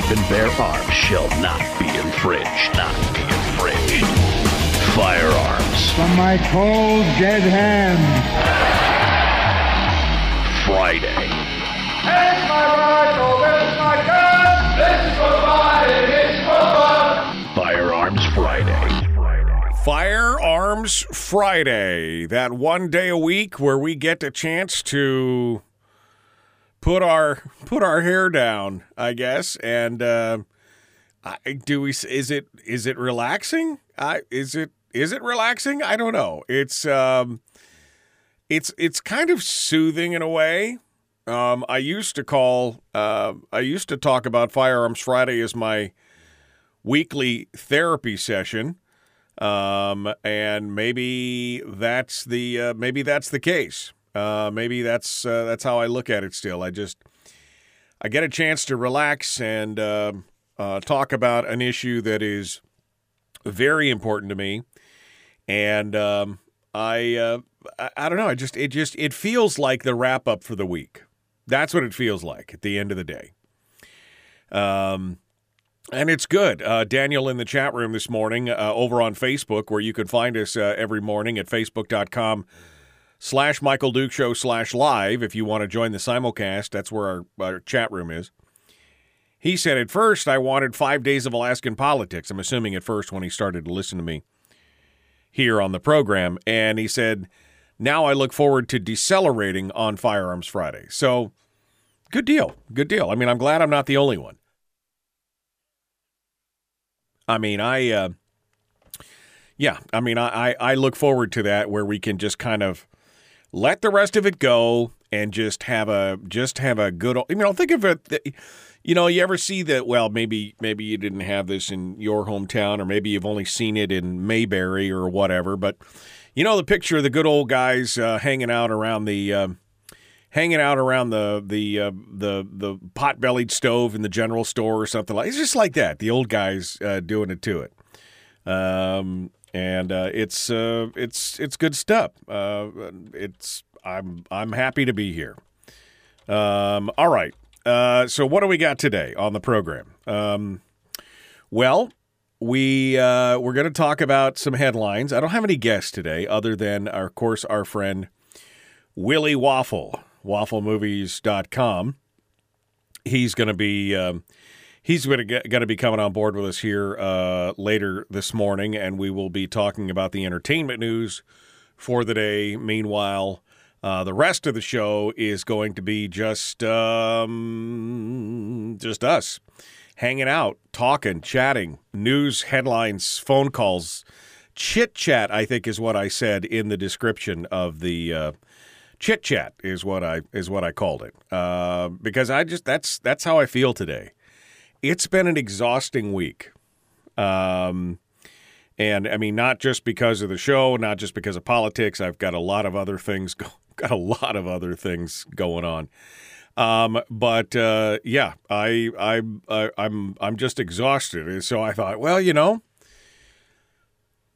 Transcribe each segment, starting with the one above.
Right to keep and bear arms shall not be infringed. Not be infringed. Firearms From my cold, dead hand. Friday. Here's my rifle. Where's oh, my gun? This is for fun. It's for fun. Firearms Friday. Firearms Friday, that one day a week where we get a chance to put our put our hair down, I guess, and uh, I, do we? Is it is it relaxing? I is it is it relaxing? I don't know. It's um, it's it's kind of soothing in a way. Um, I used to call uh, I used to talk about Firearms Friday as my weekly therapy session um, and maybe that's the uh, maybe that's the case. Uh, maybe that's uh, that's how I look at it. Still, I just I get a chance to relax and uh, uh, talk about an issue that is very important to me, and um, I, uh, I I don't know. I just it just it feels like the wrap up for the week. That's what it feels like at the end of the day. Um. And it's good. Uh, Daniel in the chat room this morning uh, over on Facebook, where you can find us uh, every morning at facebook.com slash Michael Duke Show slash live. If you want to join the simulcast, that's where our, our chat room is. He said, At first, I wanted five days of Alaskan politics. I'm assuming at first when he started to listen to me here on the program. And he said, Now I look forward to decelerating on Firearms Friday. So, good deal. Good deal. I mean, I'm glad I'm not the only one. I mean, I, uh, yeah, I mean, I, I look forward to that where we can just kind of let the rest of it go and just have a just have a good. Old you know, think of it. You know, you ever see that? Well, maybe maybe you didn't have this in your hometown, or maybe you've only seen it in Mayberry or whatever. But you know, the picture of the good old guys uh, hanging out around the. Uh, hanging out around the the uh, the the pot-bellied stove in the general store or something like. It's just like that. The old guys uh, doing it to it, um, and uh, it's uh, it's it's good stuff. Uh, it's I'm I'm happy to be here. Um, all right. Uh, so what do we got today on the program? Um, well. We uh, we're going to talk about some headlines. I don't have any guests today, other than, our, of course, our friend Willie Waffle wafflemovies.com. He's going to be um, he's going to be coming on board with us here uh, later this morning, and we will be talking about the entertainment news for the day. Meanwhile, uh, the rest of the show is going to be just um, just us hanging out, talking, chatting, news, headlines, phone calls, chit chat. I think is what I said in the description of the. Uh, chit chat is what I is what I called it uh, because I just that's that's how I feel today. It's been an exhausting week, um, and I mean not just because of the show, not just because of politics. I've got a lot of other things go, got a lot of other things going on. Um, but uh, yeah, I I, I I'm I'm just exhausted. So I thought, well, you know,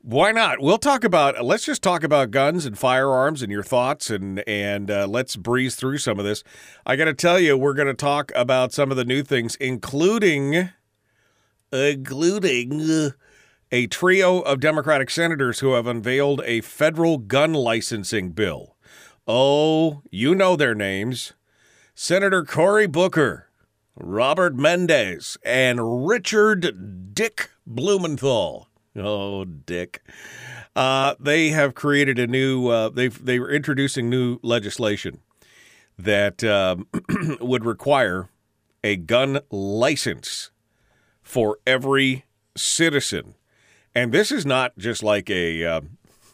why not? We'll talk about. Let's just talk about guns and firearms and your thoughts, and and uh, let's breeze through some of this. I got to tell you, we're going to talk about some of the new things, including, including a trio of Democratic senators who have unveiled a federal gun licensing bill. Oh, you know their names: Senator Cory Booker, Robert Mendez, and Richard Dick Blumenthal. Oh, Dick. Uh, they have created a new. Uh, they they were introducing new legislation that um, would require a gun license for every citizen, and this is not just like a. Uh,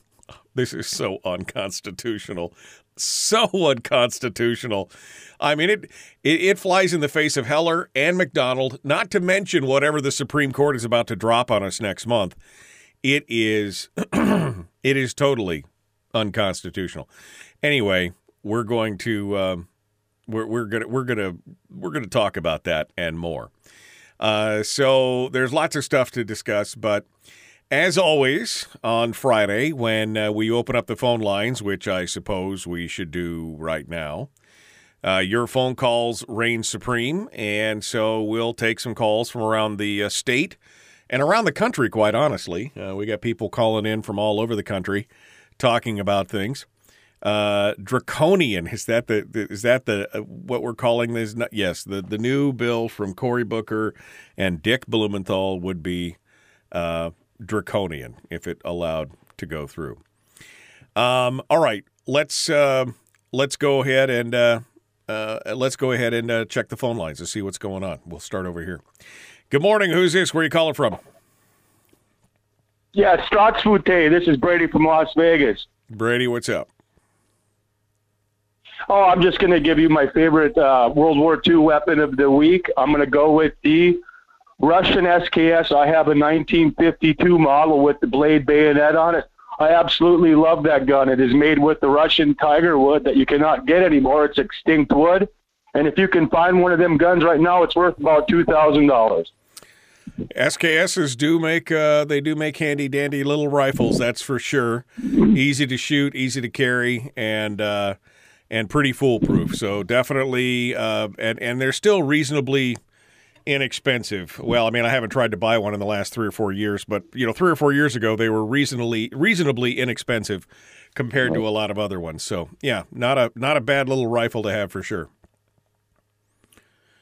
this is so unconstitutional. So unconstitutional. I mean, it, it it flies in the face of Heller and McDonald. Not to mention whatever the Supreme Court is about to drop on us next month. It is it is totally unconstitutional. Anyway, we're going to um, we're we're gonna we're gonna we're gonna talk about that and more. Uh, so there's lots of stuff to discuss, but as always on Friday when uh, we open up the phone lines, which I suppose we should do right now. Uh, your phone calls reign supreme, and so we'll take some calls from around the uh, state and around the country. Quite honestly, uh, we got people calling in from all over the country talking about things. Uh, draconian is that the, the is that the uh, what we're calling this? Yes, the the new bill from Cory Booker and Dick Blumenthal would be uh, draconian if it allowed to go through. Um, all right, let's uh, let's go ahead and uh, uh, let's go ahead and uh, check the phone lines to see what's going on. We'll start over here. Good morning. Who's this? Where are you calling from? Yeah, Strauss Fute. This is Brady from Las Vegas. Brady, what's up? Oh, I'm just going to give you my favorite uh, World War II weapon of the week. I'm going to go with the Russian SKS. I have a 1952 model with the blade bayonet on it. I absolutely love that gun. It is made with the Russian tiger wood that you cannot get anymore. It's extinct wood. And if you can find one of them guns right now, it's worth about two thousand dollars. SKSs do make uh, they do make handy dandy little rifles. That's for sure. Easy to shoot, easy to carry, and uh, and pretty foolproof. So definitely, uh, and and they're still reasonably inexpensive. Well, I mean, I haven't tried to buy one in the last three or four years, but you know, three or four years ago they were reasonably reasonably inexpensive compared to a lot of other ones. So yeah, not a not a bad little rifle to have for sure.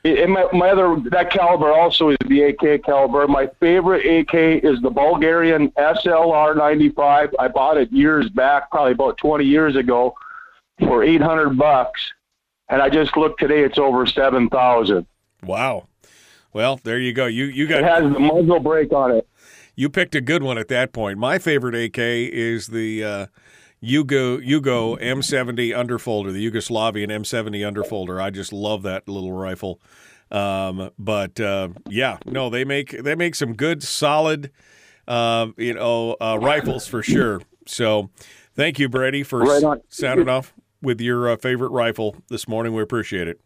And my, my other that caliber also is the AK caliber. My favorite AK is the Bulgarian SLR 95. I bought it years back, probably about 20 years ago, for 800 bucks, and I just looked today; it's over 7,000. Wow. Well, there you go. You you got It has the muzzle brake on it. you picked a good one at that point. My favorite AK is the uh, Yugo Yugo M70 underfolder, the Yugoslavian M70 underfolder. I just love that little rifle. Um, but uh, yeah, no, they make they make some good, solid, uh, you know, uh, rifles for sure. So, thank you, Brady, for Right s- sounding off with your uh, favorite rifle this morning. We appreciate it.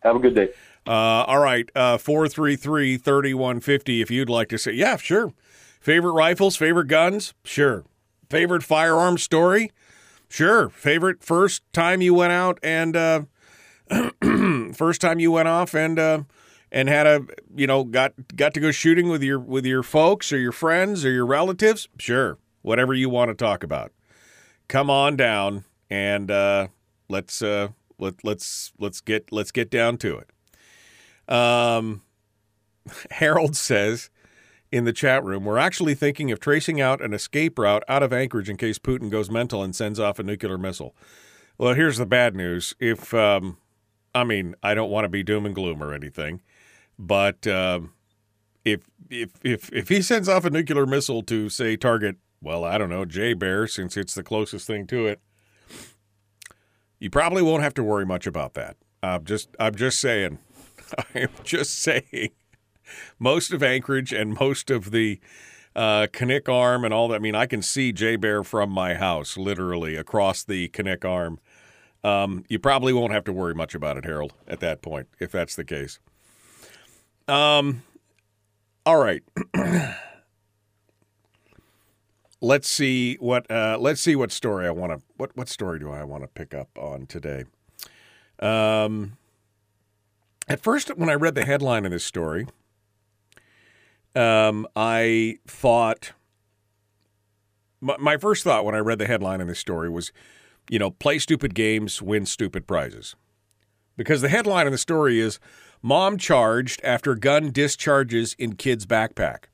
Have a good day. Uh, all right, uh, 433 3150 if you'd like to say, yeah, sure. Favorite rifles, favorite guns? Sure. Favorite firearm story? Sure. Favorite first time you went out and uh, first time you went off and uh, and had a you know got got to go shooting with your with your folks or your friends or your relatives? Sure. Whatever you want to talk about. Come on down and uh, let's uh, let let's let's get let's get down to it. Um, Harold says in the chat room, we're actually thinking of tracing out an escape route out of Anchorage in case Putin goes mental and sends off a nuclear missile. Well, here's the bad news. If, um, I mean, I don't want to be doom and gloom or anything, but um, if if if if he sends off a nuclear missile to say target, well, I don't know, JBER, since it's the closest thing to it, you probably won't have to worry much about that. I'm just I'm just saying. I'm just saying. Most of Anchorage and most of the uh, Arm and all that. I mean, I can see JBER from my house, literally across the Knik Arm. Um, you probably won't have to worry much about it, Harold, at that point, if that's the case. Um, all right. let's see what uh, let's see what story I want to what what story do I want to pick up on today. Um, at first, when I read the headline of this story, um, I thought my, my first thought when I read the headline in this story was, you know, play stupid games, win stupid prizes, because the headline of the story is mom charged after gun discharges in kid's backpack.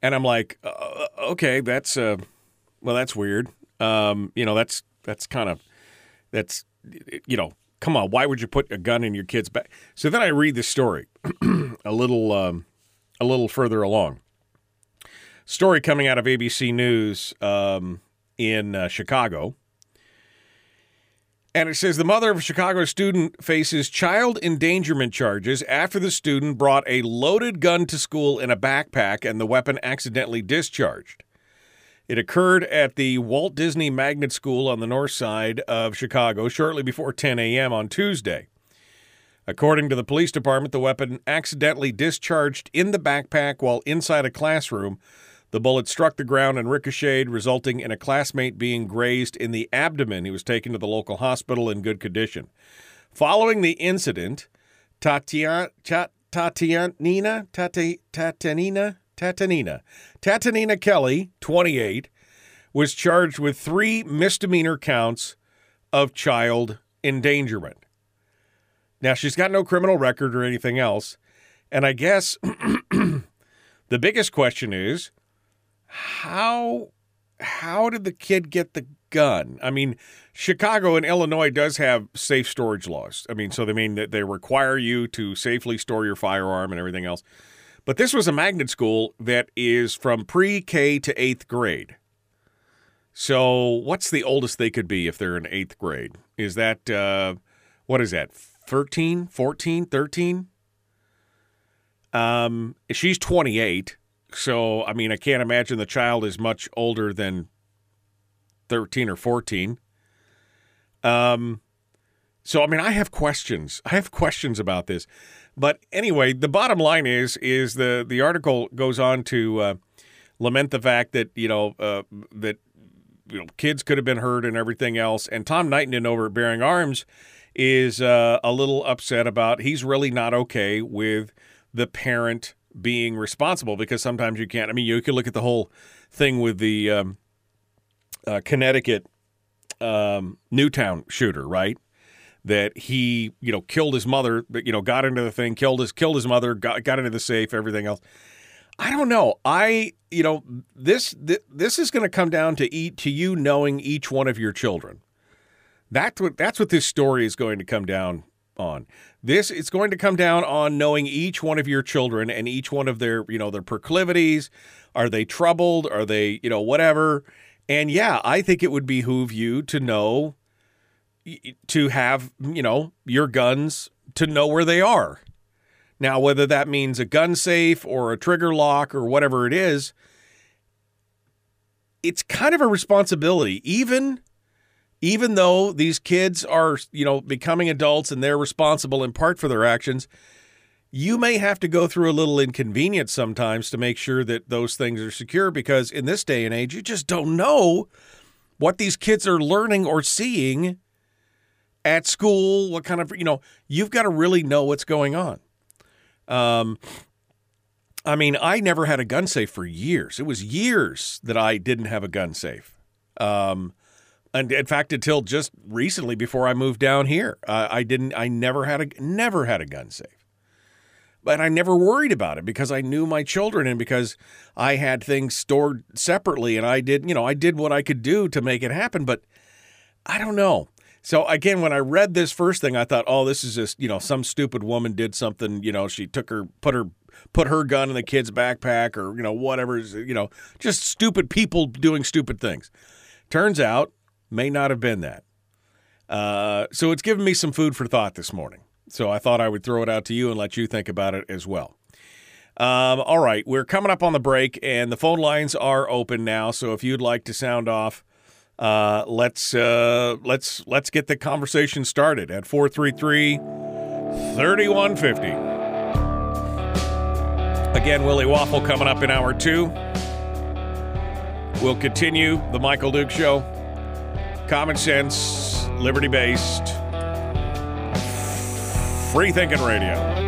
And I'm like, uh, okay, that's uh, well, that's weird. Um, you know, that's that's kind of that's you know, come on, why would you put a gun in your kid's back? So then I read the story a little um, a little further along. Story coming out of ABC News um, in uh, Chicago. And it says the mother of a Chicago student faces child endangerment charges after the student brought a loaded gun to school in a backpack and the weapon accidentally discharged. It occurred at the Walt Disney Magnet School on the north side of Chicago shortly before 10 a.m. on Tuesday. According to the police department, the weapon accidentally discharged in the backpack while inside a classroom. The bullet struck the ground and ricocheted, resulting in a classmate being grazed in the abdomen. He was taken to the local hospital in good condition. Following the incident, Tatiana, Tatiana, Tatanina, Tatanina, Tatanina Kelly, 28, was charged with three misdemeanor counts of child endangerment. Now, she's got no criminal record or anything else. And I guess the biggest question is how how did the kid get the gun? I mean, Chicago and Illinois does have safe storage laws. I mean, so they mean that they require you to safely store your firearm and everything else. But this was a magnet school that is from pre-K to 8th grade. So, what's the oldest they could be if they're in 8th grade? Is that uh, what is that? 13, 14, 13? Um, she's 28. So, I mean, I can't imagine the child is much older than 13 or 14. Um, so, I mean, I have questions. I have questions about this. But anyway, the bottom line is is the the article goes on to uh, lament the fact that you know uh, that you know kids could have been hurt and everything else. And Tom Knighton over at Bearing Arms is uh, a little upset about. He's really not okay with the parent being responsible because sometimes you can't. I mean, you can look at the whole thing with the um, uh, Connecticut um, Newtown shooter, right? That he, you know, killed his mother, you know, got into the thing, killed his killed his mother, got got into the safe, everything else. I don't know. I, you know, this this, this is going to come down to eat to you knowing each one of your children. That's what that's what this story is going to come down on. This it's going to come down on knowing each one of your children and each one of their, you know, their proclivities. Are they troubled? Are they, you know, whatever? And yeah, I think it would behoove you to know to have, you know, your guns to know where they are. Now, whether that means a gun safe or a trigger lock or whatever it is, it's kind of a responsibility even even though these kids are, you know, becoming adults and they're responsible in part for their actions, you may have to go through a little inconvenience sometimes to make sure that those things are secure because in this day and age, you just don't know what these kids are learning or seeing at school, what kind of, you know, you've got to really know what's going on. Um, I mean, I never had a gun safe for years. It was years that I didn't have a gun safe. Um, and in fact, until just recently, before I moved down here, uh, I didn't. I never had a never had a gun safe, but I never worried about it because I knew my children and because I had things stored separately, and I did. You know, I did what I could do to make it happen. But I don't know. So again, when I read this first thing, I thought, oh, this is just you know some stupid woman did something. You know, she took her put her put her gun in the kid's backpack or you know whatever. You know, just stupid people doing stupid things. Turns out may not have been that. Uh, so it's given me some food for thought this morning. So I thought I would throw it out to you and let you think about it as well. Um, all right, we're coming up on the break, and the phone lines are open now. So if you'd like to sound off, uh, let's uh, let's let's get the conversation started at 433-3150. Again, Willie Waffle coming up in hour two. We'll continue the Michael Duke Show common sense, liberty based, free thinking radio.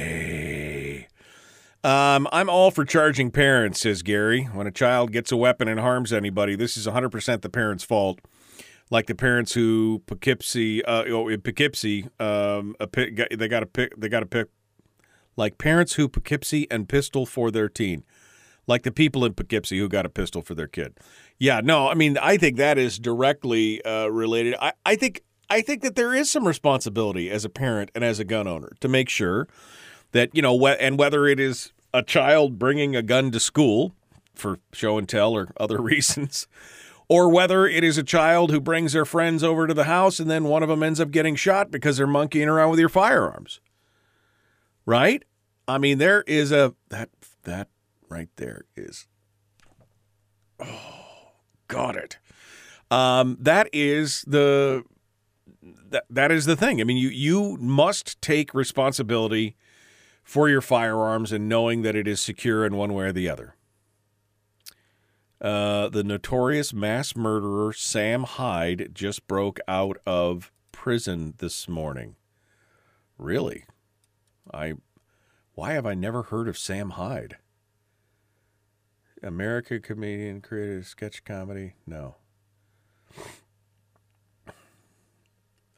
Um, I'm all for charging parents, says Gary. When a child gets a weapon and harms anybody, this is 100% the parent's fault. Like the parents who Poughkeepsie, uh, oh, Poughkeepsie, um, a they got a pick, they got a pick, like parents who Poughkeepsie and pistol for their teen, like the people in Poughkeepsie who got a pistol for their kid. Yeah, no, I mean, I think that is directly uh, related. I, I think I think that there is some responsibility as a parent and as a gun owner to make sure that, you know, wh- and whether it is a child bringing a gun to school for show and tell or other reasons, or whether it is a child who brings their friends over to the house and then one of them ends up getting shot because they're monkeying around with your firearms. Right? I mean, there is a that that right there is oh, got it. Um, that is the that that is the thing. I mean, you you must take responsibility for your firearms and knowing that it is secure in one way or the other. Uh, the notorious mass murderer Sam Hyde just broke out of prison this morning. Really? I why have I never heard of Sam Hyde? American comedian created sketch comedy? No.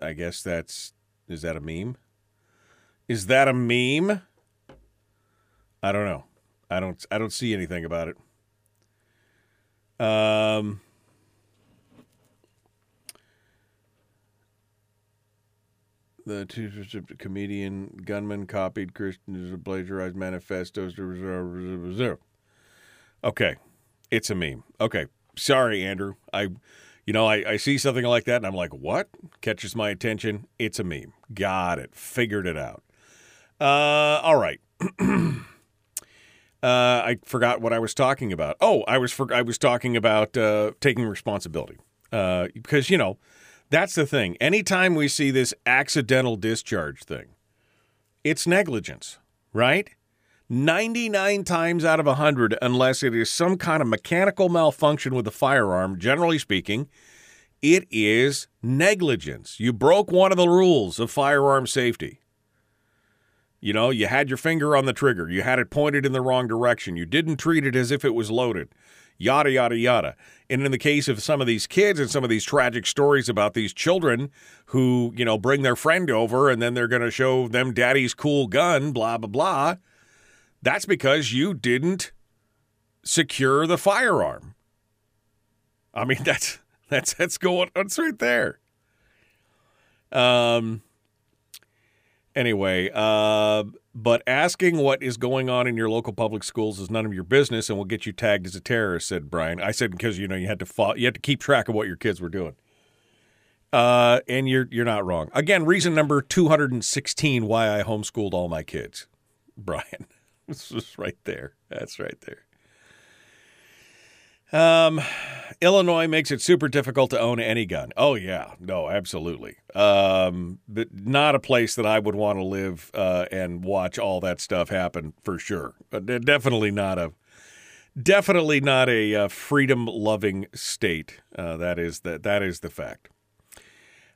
I guess that's is that a meme? Is that a meme? I don't know. I don't I don't see anything about it. Um The two comedian gunman copied Christian's plagiarized manifestos. Okay, it's a meme. Okay, sorry, Andrew. I you know, I, I see something like that and I'm like, what? Catches my attention. It's a meme. Got it. Figured it out. Uh, all right. uh, I forgot what I was talking about. Oh, I was for, I was talking about uh, taking responsibility uh, because you know that's the thing. Anytime we see this accidental discharge thing, it's negligence, right? 99 times out of 100, unless it is some kind of mechanical malfunction with the firearm, generally speaking, it is negligence. You broke one of the rules of firearm safety. You know, you had your finger on the trigger, you had it pointed in the wrong direction, you didn't treat it as if it was loaded, yada, yada, yada. And in the case of some of these kids and some of these tragic stories about these children who, you know, bring their friend over and then they're going to show them daddy's cool gun, blah, blah, blah that's because you didn't secure the firearm. I mean, that's that's that's going that's right there. Um anyway, uh but asking what is going on in your local public schools is none of your business and will get you tagged as a terrorist, said Brian. I said because you know you had to you had to keep track of what your kids were doing. Uh, and you're you're not wrong. Again, reason number 216 why I homeschooled all my kids. Brian. It's just right there. That's right there. Um, Illinois makes it super difficult to own any gun. Oh yeah, no, absolutely. Um, not a place that I would want to live uh, and watch all that stuff happen for sure. But definitely not a, definitely not a uh, freedom-loving state. Uh, that is that that is the fact.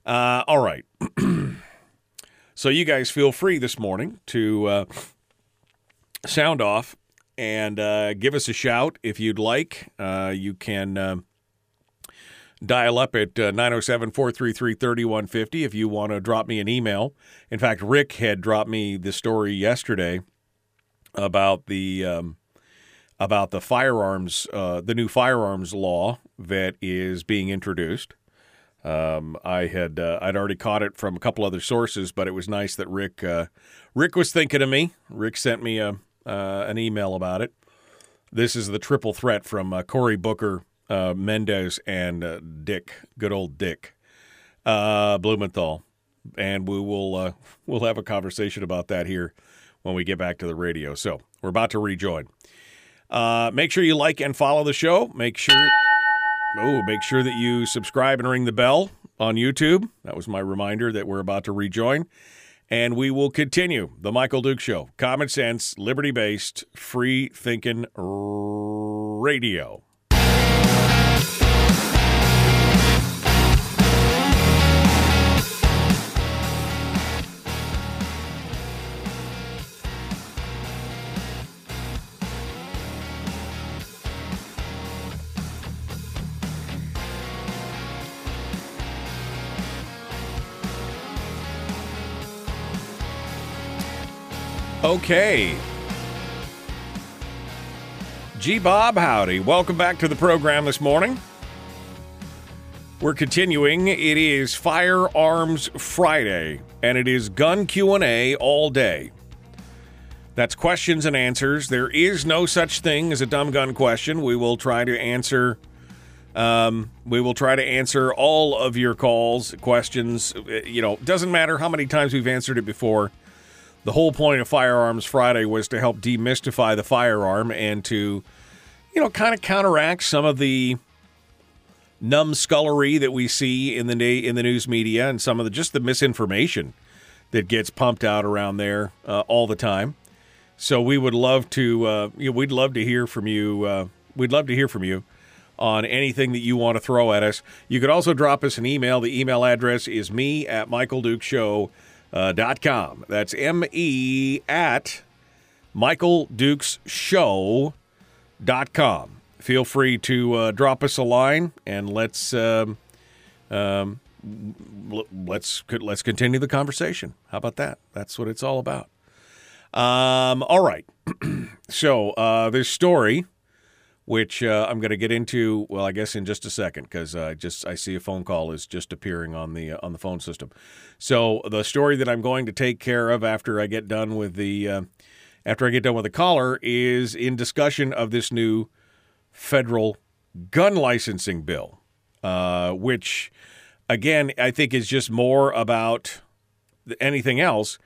Uh, all right. so you guys feel free this morning to uh, sound off and uh, give us a shout if you'd like. Uh, you can uh, dial up at 907 433 3150 if you want to drop me an email. In fact, Rick had dropped me the story yesterday about the. Um, about the firearms, uh, the new firearms law that is being introduced. Um, I had uh, I'd already caught it from a couple other sources, but it was nice that Rick uh, Rick was thinking of me. Rick sent me a uh, an email about it. This is the triple threat from uh, Cory Booker, uh, Mendez, and uh, Dick, good old Dick uh, Blumenthal, and we will uh, we'll have a conversation about that here when we get back to the radio. So we're about to rejoin. make sure you like and follow the show. Make sure oh make sure that you subscribe and ring the bell on YouTube. That was my reminder that we're about to rejoin. And we will continue the Michael Duke Show. Common sense, liberty based, free thinking radio. Okay. G. Bob, howdy. Welcome back to the program this morning. We're continuing. It is Firearms Friday, and it is Gun Q&A all day. That's questions and answers. There is no such thing as a dumb gun question. We will try to answer um, we will try to answer all of your calls, questions. You know, doesn't matter how many times we've answered it before the whole point of Firearms Friday was to help demystify the firearm and to, you know, kind of counteract some of the numbskullery that we see in the in the news media and some of the just the misinformation that gets pumped out around there uh, all the time. So we would love to, uh, you know, we'd love to hear from you. Uh, we'd love to hear from you on anything that you want to throw at us. You could also drop us an email. The email address is me at Michael Duke Show uh, dot com. That's M E at Michael Dukes Show dot com. Feel free to uh, drop us a line and let's um, um, let's let's continue the conversation. How about that? That's what it's all about. Um, all right. so uh, this story which uh, I'm going to get into. Well, I guess in just a second because I uh, just I see a phone call is just appearing on the uh, on the phone system. So the story that I'm going to take care of after I get done with the uh, after I get done with the caller is in discussion of this new federal gun licensing bill, uh, which again I think is just more about anything else.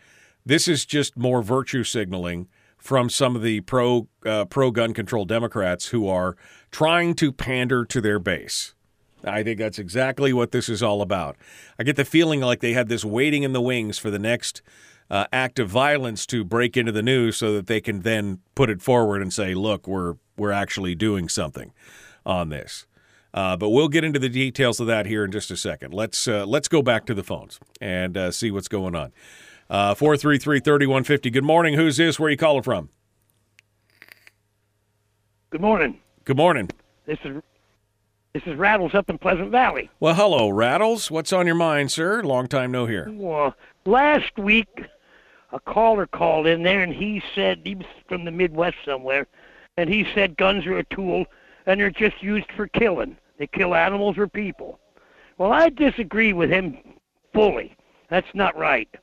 This is just more virtue signaling from some of the pro uh, pro gun control Democrats who are trying to pander to their base. I think that's exactly what this is all about. I get the feeling like they had this waiting in the wings for the next uh, act of violence to break into the news so that they can then put it forward and say, "Look, we're we're actually doing something on this." Uh, but we'll get into the details of that here in just a second. Let's uh, let's go back to the phones and uh, see what's going on. Uh, 433 3150. Good morning. Who's this? Where are you calling from? Good morning. Good morning. This is this is Rattles up in Pleasant Valley. Well, hello, Rattles. What's on your mind, sir? Long time no hear. Well, last week a caller called in there and he said he was from the Midwest somewhere, and he said guns are a tool and they're just used for killing. They kill animals or people. Well, I disagree with him fully. That's not right.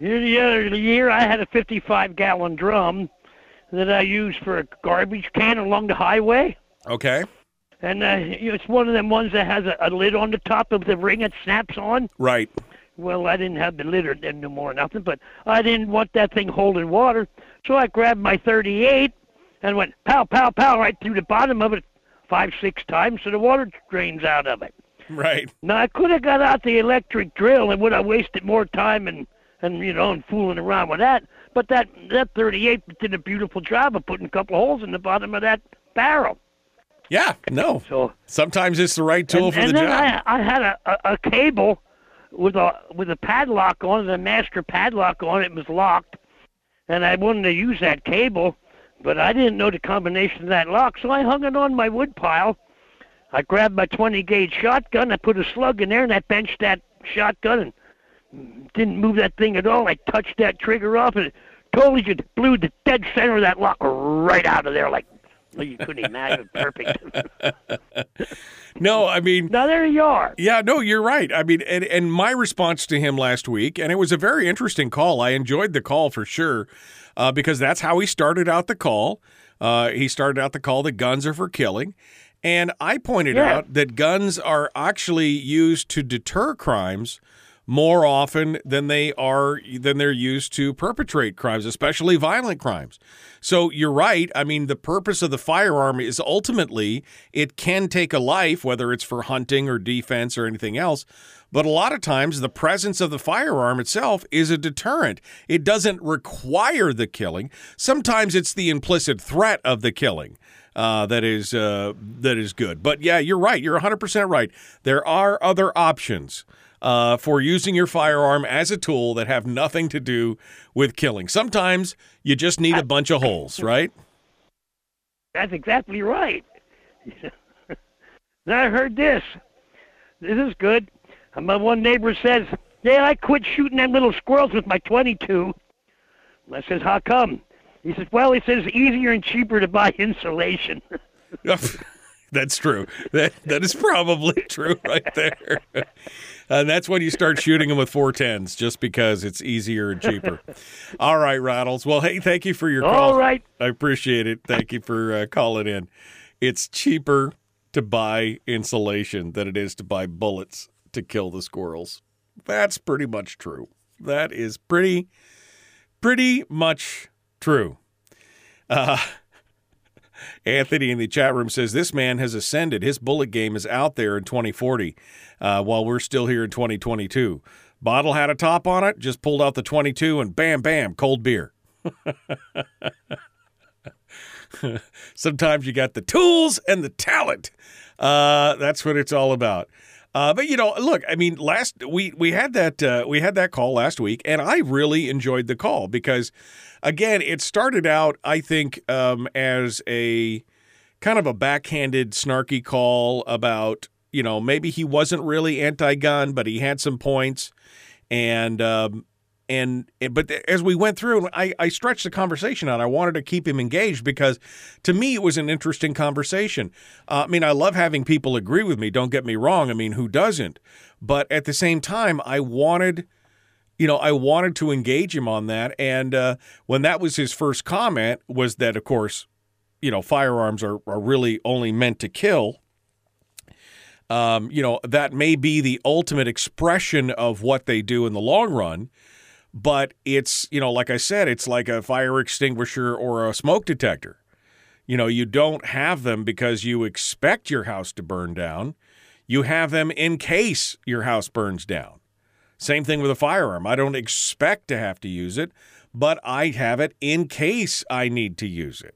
The other year, I had a 55 gallon drum that I used for a garbage can along the highway. Okay. And uh, it's one of them ones that has a, a lid on the top of the ring that snaps on. Right. Well, I didn't have the lid no more, nothing, but I didn't want that thing holding water, so I grabbed my 38 and went pow, pow, pow right through the bottom of it five, six times, so the water drains out of it. Right. Now I could have got out the electric drill and would have wasted more time and and you know, and fooling around with that. But that that 38 did a beautiful job of putting a couple holes in the bottom of that barrel. Yeah, no. So sometimes it's the right tool and, for and the then job. I, I had a, a, a cable with a with a padlock on it, a master padlock on it. It was locked, and I wanted to use that cable, but I didn't know the combination of that lock, so I hung it on my wood pile. I grabbed my 20 gauge shotgun, I put a slug in there, and I benched that shotgun and didn't move that thing at all. I touched that trigger off, and it totally just blew the dead center of that lock right out of there, like you couldn't imagine. Perfect. no, I mean, now there you are. Yeah, no, you're right. I mean, and, and my response to him last week, and it was a very interesting call. I enjoyed the call for sure, uh, because that's how he started out the call. Uh, he started out the call that guns are for killing. And I pointed Yeah. out that guns are actually used to deter crimes more often than they are than they're used to perpetrate crimes, especially violent crimes. So you're right. I mean, the purpose of the firearm is ultimately it can take a life, whether it's for hunting or defense or anything else. But a lot of times, the presence of the firearm itself is a deterrent. It doesn't require the killing. Sometimes it's the implicit threat of the killing uh, that is uh, that is good. But yeah, you're right. You're 100 percent right. There are other options uh, for using your firearm as a tool that have nothing to do with killing. Sometimes you just need a bunch of holes, right? That's exactly right. now I heard this. This is good. My one neighbor says, "Yeah, I quit shooting them little squirrels with my 22." I says, "How come?" He says, "Well, he says easier and cheaper to buy insulation." That's true. That that is probably true right there. And that's when you start shooting them with 410s, just because it's easier and cheaper. All right, Rattles. Well, hey, thank you for your call. All right. I appreciate it. Thank you for uh, calling in. It's cheaper to buy insulation than it is to buy bullets to kill the squirrels. That's pretty much true. That is pretty, pretty much true. Uh, Anthony in the chat room says this man has ascended. His bullet game is out there in 2040, uh, while we're still here in 2022. Bottle had a top on it, just pulled out the 22, and bam, bam, cold beer. Sometimes you got the tools and the talent. Uh, that's what it's all about. Uh, but you know, look, I mean, last we we had that uh, we had that call last week, and I really enjoyed the call because, again, it started out I think um, as a kind of a backhanded, snarky call about you know maybe he wasn't really anti-gun, but he had some points, and um, and but as we went through, I, I stretched the conversation out. I wanted to keep him engaged because, to me, it was an interesting conversation. Uh, I mean, I love having people agree with me. Don't get me wrong. I mean, who doesn't? But at the same time, I wanted, you know, I wanted to engage him on that. And uh, when that was his first comment, was that of course, you know, firearms are are really only meant to kill. Um, you know, that may be the ultimate expression of what they do in the long run but it's you know like i said it's like a fire extinguisher or a smoke detector. You know you don't have them because you expect your house to burn down. You have them in case your house burns down. Same thing with a firearm. I don't expect to have to use it but i have it in case i need to use it.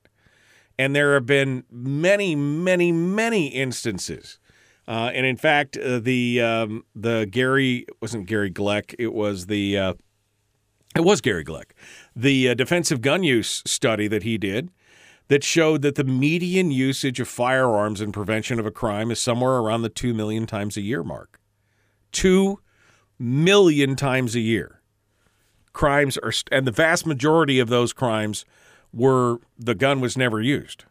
And there have been many many many instances. Uh, and in fact, uh, the um, the Gary wasn't Gary Kleck. It was the uh, it was Gary Kleck, the uh, defensive gun use study that he did that showed that the median usage of firearms in prevention of a crime is somewhere around the 2 million times a year mark. 2 million times a year. Crimes are, and the vast majority of those crimes were the gun was never used.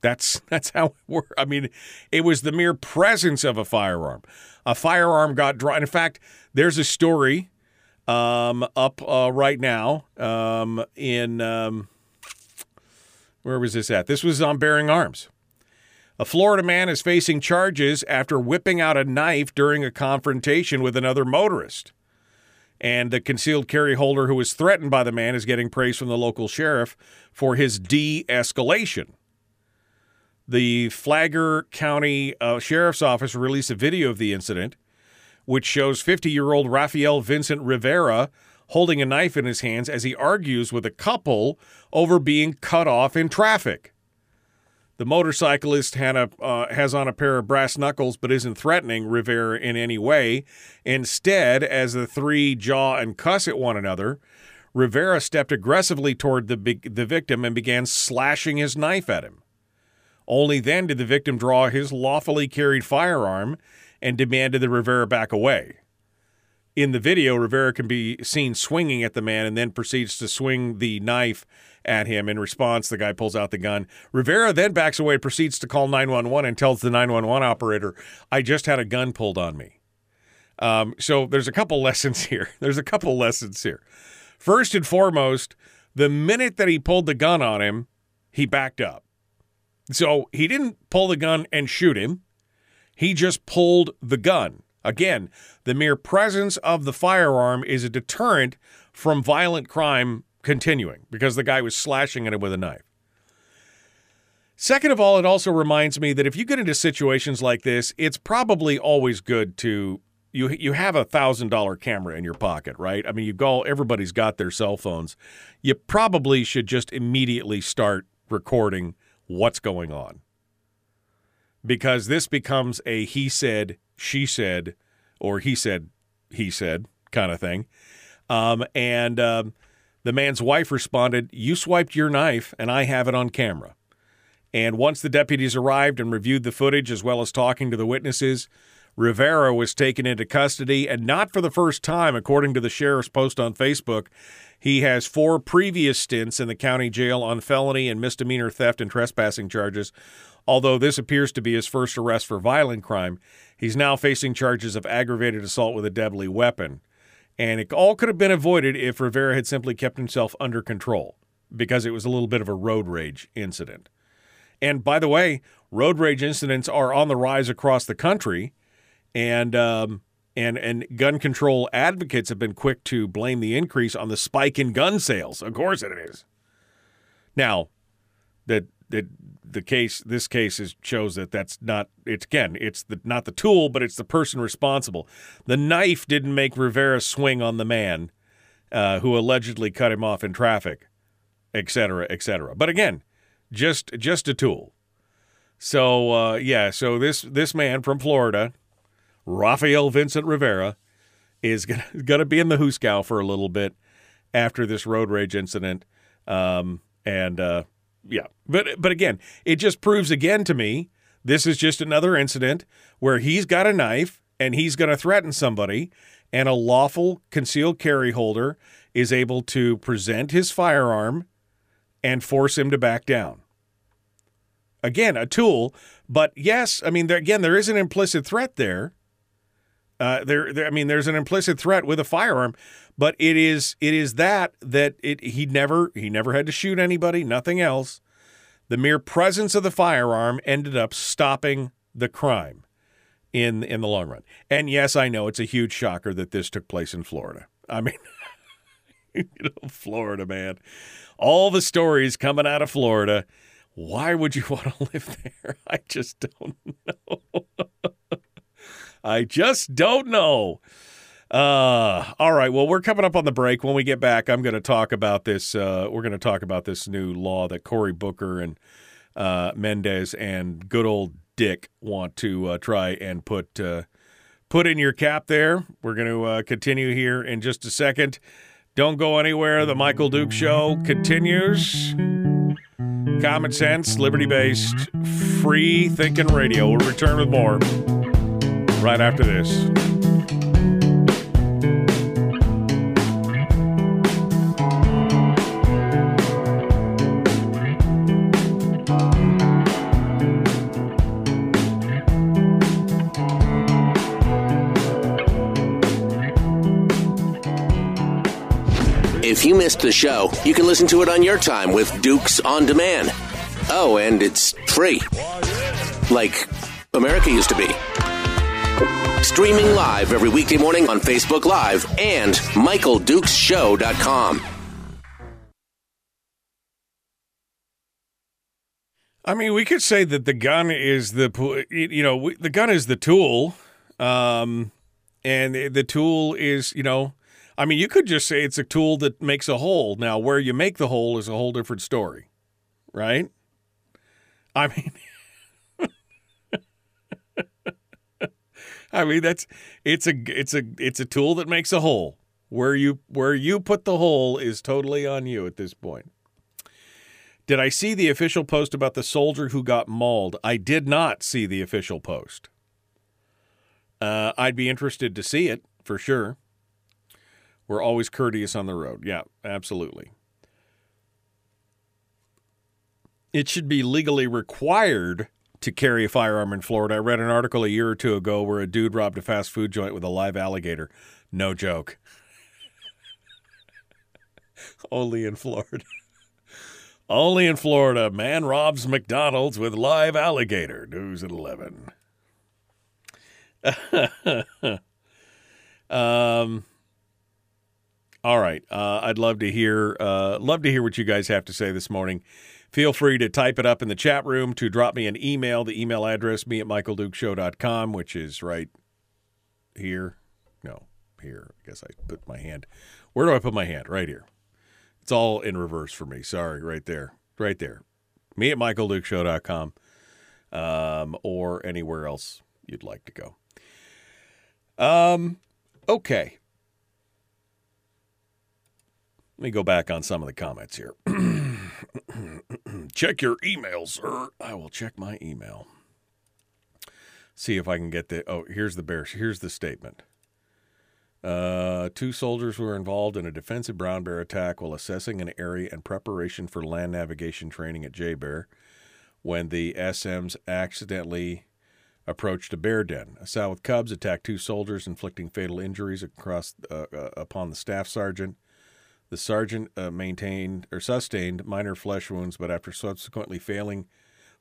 That's that's how it worked. I mean, it was the mere presence of a firearm. A firearm got drawn. In fact, there's a story um, up uh, right now um, in um, where was this at? This was on Bearing Arms. A Florida man is facing charges after whipping out a knife during a confrontation with another motorist. And the concealed carry holder who was threatened by the man is getting praise from the local sheriff for his de escalation. The Flagler County uh, Sheriff's Office released a video of the incident which shows 50 year old Rafael Vincent Rivera holding a knife in his hands as he argues with a couple over being cut off in traffic. The motorcyclist a, uh, has on a pair of brass knuckles but isn't threatening Rivera in any way. Instead, as the three jaw and cuss at one another, Rivera stepped aggressively toward the, the victim and began slashing his knife at him. Only then did the victim draw his lawfully carried firearm and demanded that Rivera back away. In the video, Rivera can be seen swinging at the man and then proceeds to swing the knife at him. In response, the guy pulls out the gun. Rivera then backs away, proceeds to call 911, and tells the 911 operator, I just had a gun pulled on me. Um, so there's a couple lessons here. There's a couple lessons here. First and foremost, the minute that he pulled the gun on him, he backed up. So he didn't pull the gun and shoot him. He just pulled the gun. Again, the mere presence of the firearm is a deterrent from violent crime continuing because the guy was slashing at him with a knife. Second of all, it also reminds me that if you get into situations like this, it's probably always good to you you have a thousand dollar camera in your pocket, right? I mean, you go everybody's got their cell phones. You probably should just immediately start recording what's going on because this becomes a he said, she said, or he said, he said kind of thing. Um, and um, the man's wife responded, You swiped your knife, and I have it on camera. And once the deputies arrived and reviewed the footage as well as talking to the witnesses, Rivera was taken into custody, and not for the first time, according to the sheriff's post on Facebook. He has four previous stints in the county jail on felony and misdemeanor theft and trespassing charges. Although this appears to be his first arrest for violent crime, he's now facing charges of aggravated assault with a deadly weapon. And it all could have been avoided if Rivera had simply kept himself under control, because it was a little bit of a road rage incident. And by the way, road rage incidents are on the rise across the country and um, and and gun control advocates have been quick to blame the increase on the spike in gun sales. Of course, it is. Now, that that the case this case is, shows that that's not it's again it's the not the tool but it's the person responsible. The knife didn't make Rivera swing on the man uh, who allegedly cut him off in traffic, et cetera, et cetera. But again, just just a tool. So uh, yeah, so this this man from Florida Rafael Vincent Rivera is going to be in the Hooskow for a little bit after this road rage incident. Um, and uh, yeah, but but again, it just proves again to me this is just another incident where he's got a knife and he's going to threaten somebody, and a lawful concealed carry holder is able to present his firearm and force him to back down. Again, a tool, but yes, I mean, there, again, there is an implicit threat there uh, there, there, I mean, there's an implicit threat with a firearm, but it is it is that that it he never he never had to shoot anybody, nothing else. The mere presence of the firearm ended up stopping the crime in in the long run. And yes, I know it's a huge shocker that this took place in Florida. I mean, you know, Florida, man. All the stories coming out of Florida. Why would you want to live there? I just don't know. I just don't know. Uh, all right. Well, we're coming up on the break. When we get back, I'm going to talk about this. Uh, we're going to talk about this new law that Cory Booker and uh, Mendez and good old Dick want to uh, try and put uh, put in your cap. There, we're going to uh, continue here in just a second. Don't go anywhere. The Michael Duke Show continues. Common sense, liberty based, free thinking radio. We'll return with more right after this. If you missed the show, you can listen to it on your time with Dukes on Demand. Oh, and it's free. Like America used to be. Streaming live every weekday morning on Facebook Live and MichaelDukesShow.com. I mean, we could say that the gun is the you know the gun is the tool, um, and the tool is you know, I mean, you could just say it's a tool that makes a hole. Now, where you make the hole is a whole different story, right? I mean. I mean, that's it's a it's a it's a tool that makes a hole. Where you where you put the hole is totally on you at this point. Did I see the official post about the soldier who got mauled? I did not see the official post. Uh, I'd be interested to see it for sure. We're always courteous on the road. Yeah, absolutely. It should be legally required to carry a firearm in Florida. I read an article a year or two ago where a dude robbed a fast food joint with a live alligator. No joke. Only in Florida. Only in Florida, man robs McDonald's with live alligator. News at 11. um. All right. Uh, I'd love to hear uh, love to hear what you guys have to say this morning. Feel free to type it up in the chat room, to drop me an email. The email address, me at michaeldukeshow.com, which is right here. No, here. I guess I put my hand. Where do I put my hand? Right here. It's all in reverse for me. Sorry, right there. Right there. Me at michaeldukeshow.com um, or anywhere else you'd like to go. Um, okay. Let me go back on some of the comments here. check your email, sir. I will check my email. See if I can get the. Oh, here's the bear. Here's the statement. Uh, two soldiers were involved in a defensive brown bear attack while assessing an area in preparation for land navigation training at JBER when the SMs accidentally approached a bear den. A sow with cubs attacked two soldiers, inflicting fatal injuries across uh, uh, upon the staff sergeant. The sergeant uh, maintained or sustained minor flesh wounds, but after subsequently failing,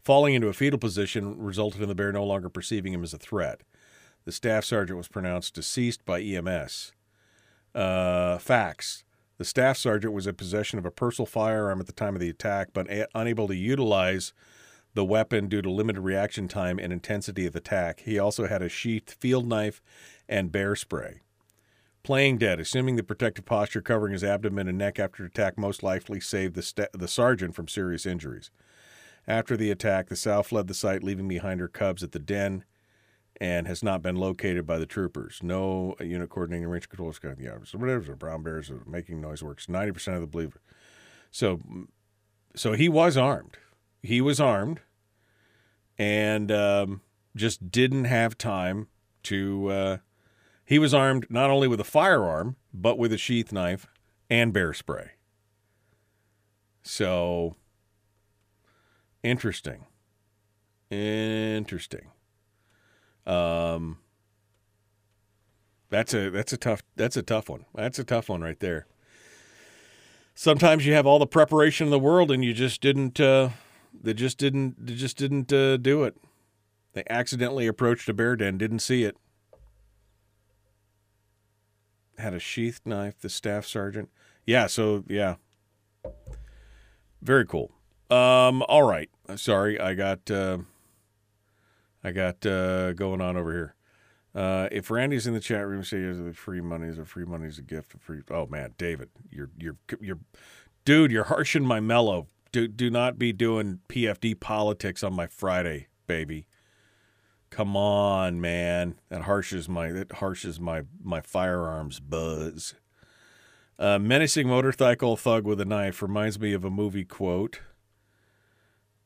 falling into a fetal position, resulted in the bear no longer perceiving him as a threat. The staff sergeant was pronounced deceased by EMS. Uh, facts. The staff sergeant was in possession of a personal firearm at the time of the attack, but a- unable to utilize the weapon due to limited reaction time and intensity of attack. He also had a sheathed field knife and bear spray. Playing dead, assuming the protective posture covering his abdomen and neck after attack most likely saved the, st- the sergeant from serious injuries. After the attack, the sow fled the site, leaving behind her cubs at the den, and has not been located by the troopers. No unit coordinating range control. Yeah, so whatever. Brown bears are making noise works. Ninety percent of the believer. So, so he was armed. He was armed, and um, just didn't have time to. Uh, he was armed not only with a firearm, but with a sheath knife and bear spray. So, interesting. Interesting. Um, that's a that's a tough that's a tough one. That's a tough one right there. Sometimes you have all the preparation in the world and you just didn't. Uh, they just didn't. They just didn't uh, do it. They accidentally approached a bear den, didn't see it. Had a sheathed knife. The staff sergeant. Yeah. So yeah. Very cool. Um. All right. Sorry, I got. Uh, I got uh, going on over here. Uh, if Randy's in the chat room, say the free money is a free money is a gift. Free. Oh man, David, you're you're you're, dude, you're harshing my mellow. Do do not be doing PFD politics on my Friday, baby. Come on, man. That harshes my that harshes my my firearms buzz. Uh, menacing motorcycle thug with a knife reminds me of a movie quote.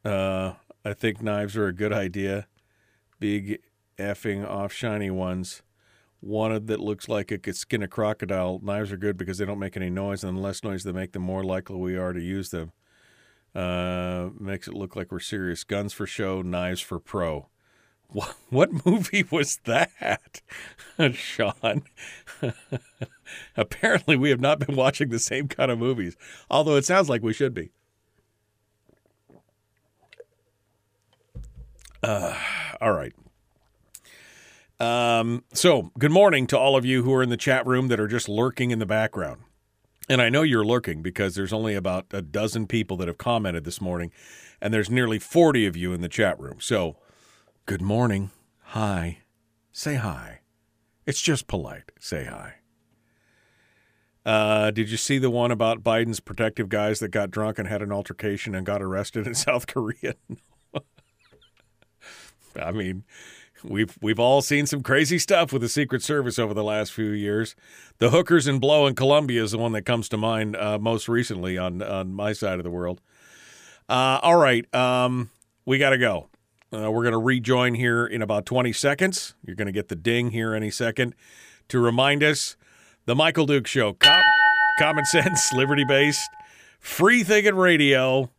Uh, I think knives are a good idea big effing off shiny ones. One that looks like it could skin a crocodile. Knives are good because they don't make any noise, and the less noise they make, the more likely we are to use them. Uh, makes it look like we're serious. Guns for show, knives for pro. What, movie was that, Sean? Apparently, we have not been watching the same kind of movies, although it sounds like we should be. Uh, all right. Um, so, good morning to all of you who are in the chat room that are just lurking in the background. And I know you're lurking because there's only about a dozen people that have commented this morning, and there's nearly 40 of you in the chat room. So, good morning. Hi. Say hi. It's just polite. Say hi. Uh, did you see the one about Biden's protective guys that got drunk and had an altercation and got arrested in South Korea? I mean, we've we've all seen some crazy stuff with the Secret Service over the last few years. The hookers and blow in Colombia is the one that comes to mind uh, most recently on on my side of the world. Uh, all right, um, we got to go. Uh, we're going to rejoin here in about 20 seconds. You're going to get the ding here any second to remind us the Michael Duke Show, Com- common sense, liberty based, free thinking radio.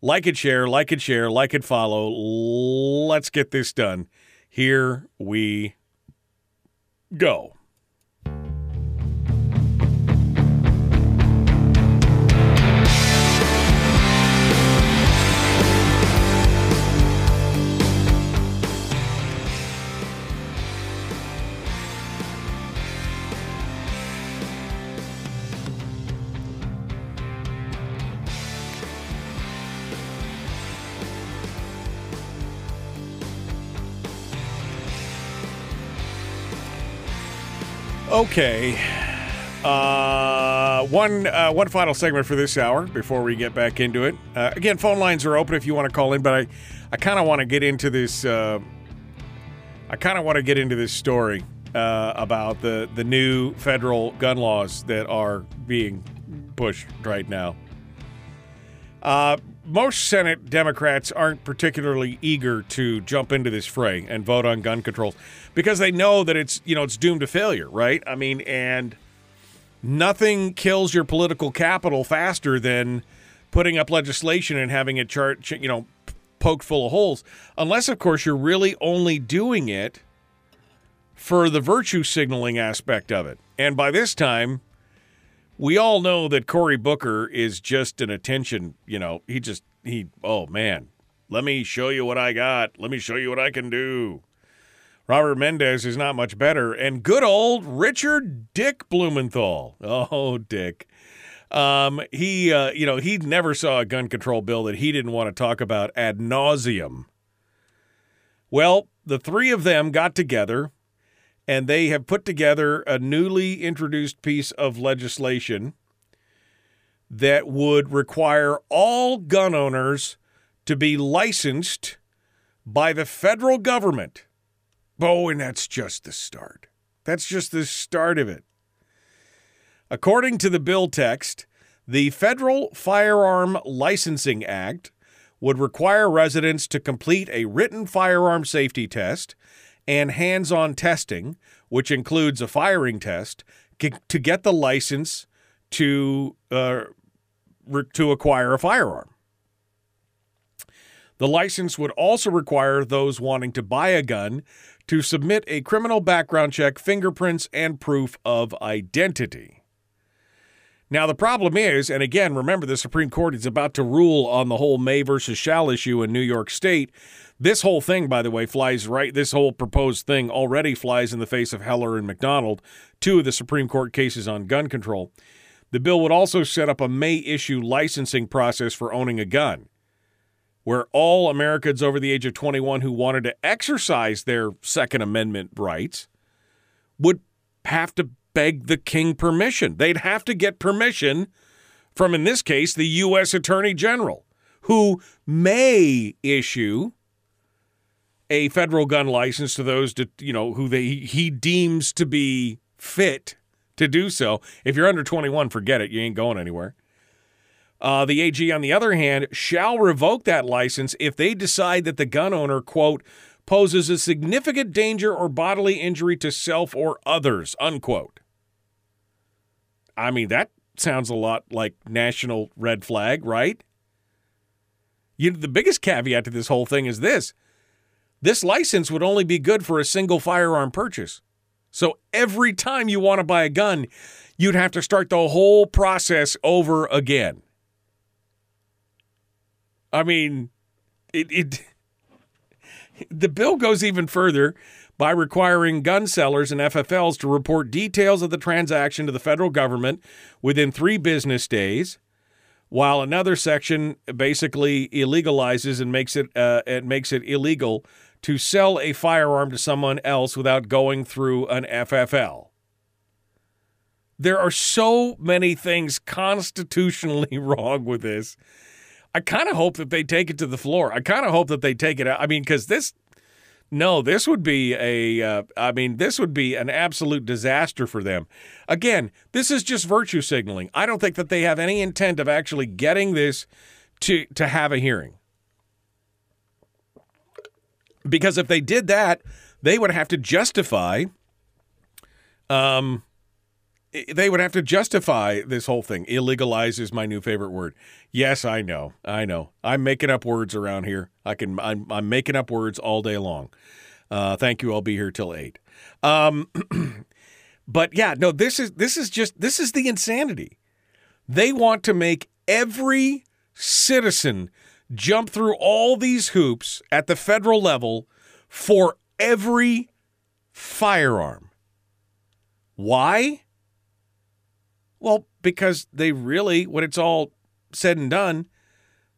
Like it, share, like it, share, like it, follow. Let's get this done. Here we go. Okay. Uh, one uh, one final segment for this hour before we get back into it. Uh, again, phone lines are open if you want to call in, but I, I kind of want to get into this. Uh, I kind of want to get into this story uh, about the the new federal gun laws that are being pushed right now. Most Senate Democrats aren't particularly eager to jump into this fray and vote on gun controls because they know that it's you know it's doomed to failure, right? I mean, and nothing kills your political capital faster than putting up legislation and having it chart you know poked full of holes, unless of course you're really only doing it for the virtue signaling aspect of it. And by this time, we all know that Cory Booker is just an attention, you know, he just, he, oh man, let me show you what I got. Let me show you what I can do. Robert Mendez is not much better. And good old Richard Dick Blumenthal. Oh, Dick. Um, he, uh, you know, he never saw a gun control bill that he didn't want to talk about ad nauseum. Well, the three of them got together and they have put together a newly introduced piece of legislation that would require all gun owners to be licensed by the federal government. Oh, and that's just the start. That's just the start of it. According to the bill text, the Federal Firearm Licensing Act would require residents to complete a written firearm safety test and hands on testing, which includes a firing test, to get the license to, uh, to acquire a firearm. The license would also require those wanting to buy a gun to submit a criminal background check, fingerprints, and proof of identity. Now, the problem is, and again, remember the Supreme Court is about to rule on the whole May versus shall issue in New York State. This whole thing, by the way, flies right, this whole proposed thing already flies in the face of Heller and McDonald, two of the Supreme Court cases on gun control. The bill would also set up a May issue licensing process for owning a gun where all Americans over the age of 21 who wanted to exercise their Second Amendment rights would have to beg the king permission. They'd have to get permission from, in this case, the U.S. Attorney General, who may issue a federal gun license to those, to, you know, who they, he deems to be fit to do so. If you're under 21, forget it. You ain't going anywhere. Uh, the AG, on the other hand, shall revoke that license if they decide that the gun owner, quote, poses a significant danger or bodily injury to self or others, unquote. I mean, that sounds a lot like national red flag, right? You, the biggest caveat to this whole thing is this this license would only be good for a single firearm purchase. So every time you want to buy a gun, you'd have to start the whole process over again. I mean, it, it the bill goes even further by requiring gun sellers and FFLs to report details of the transaction to the federal government within three business days, while another section basically illegalizes and makes it uh, it makes it illegal to sell a firearm to someone else without going through an FFL. There are so many things constitutionally wrong with this. I kind of hope that they take it to the floor. I kind of hope that they take it out. I mean, because this, no, this would be a. Uh, I mean, this would be an absolute disaster for them. Again, this is just virtue signaling. I don't think that they have any intent of actually getting this to to have a hearing. Because if they did that, they would have to justify. Um, they would have to justify this whole thing. Illegalize is my new favorite word. Yes, I know. I know. I'm making up words around here. I can. I'm, I'm making up words all day long. Uh, thank you. I'll be here till eight. Um, but yeah, no. This is this is just this is the insanity. They want to make every citizen jump through all these hoops at the federal level for every firearm. Why? Well, because they really, when it's all said and done,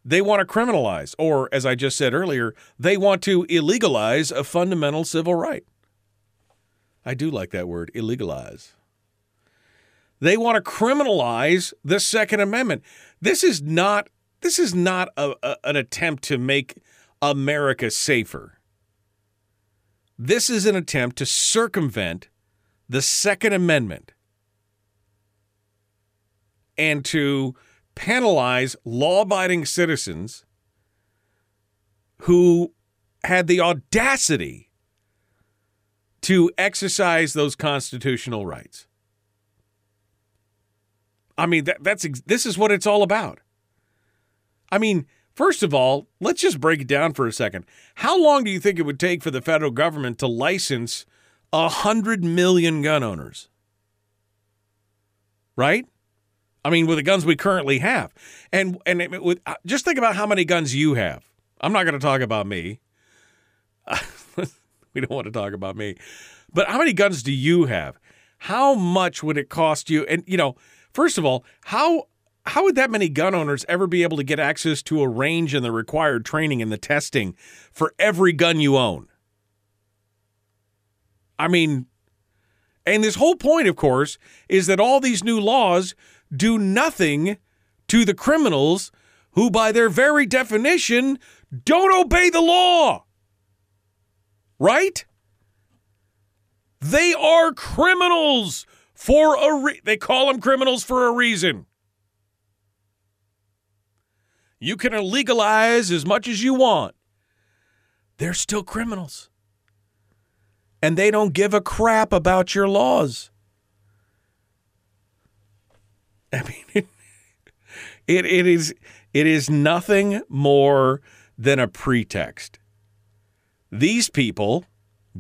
they want to criminalize, or as I just said earlier, they want to illegalize a fundamental civil right. I do like that word, illegalize. They want to criminalize the Second Amendment. This is not this is not a, a, an attempt to make America safer. This is an attempt to circumvent the Second Amendment and to penalize law abiding citizens who had the audacity to exercise those constitutional rights. I mean, that, that's this is what it's all about. I mean, first of all, let's just break it down for a second. How long do you think it would take for the federal government to license a hundred million gun owners? Right? I mean, with the guns we currently have, and and it, with, uh, just think about how many guns you have. I'm not going to talk about me. we don't want to talk about me, but how many guns do you have? How much would it cost you? And you know, first of all, how how would that many gun owners ever be able to get access to a range and the required training and the testing for every gun you own? I mean, and this whole point, of course, is that all these new laws do nothing to the criminals who, by their very definition, don't obey the law. Right? They are criminals for a re- they call them criminals for a reason. You can legalize as much as you want. They're still criminals. And they don't give a crap about your laws. I mean, it, it, is it is nothing more than a pretext. These people,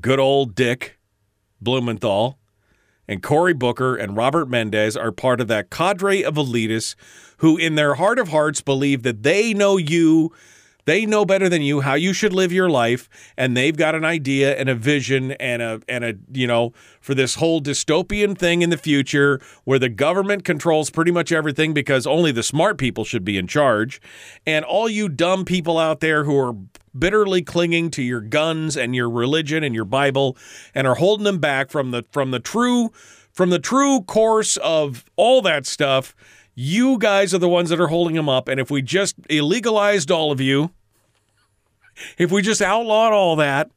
good old Dick Blumenthal and Cory Booker and Robert Mendez, are part of that cadre of elitists who, in their heart of hearts, believe that they know you they know better than you how you should live your life, and they've got an idea and a vision and a and a you know for this whole dystopian thing in the future where the government controls pretty much everything because only the smart people should be in charge, and all you dumb people out there who are bitterly clinging to your guns and your religion and your Bible and are holding them back from the from the true from the true course of all that stuff you guys are the ones that are holding them up. And if we just illegalized all of you, if we just outlawed all that,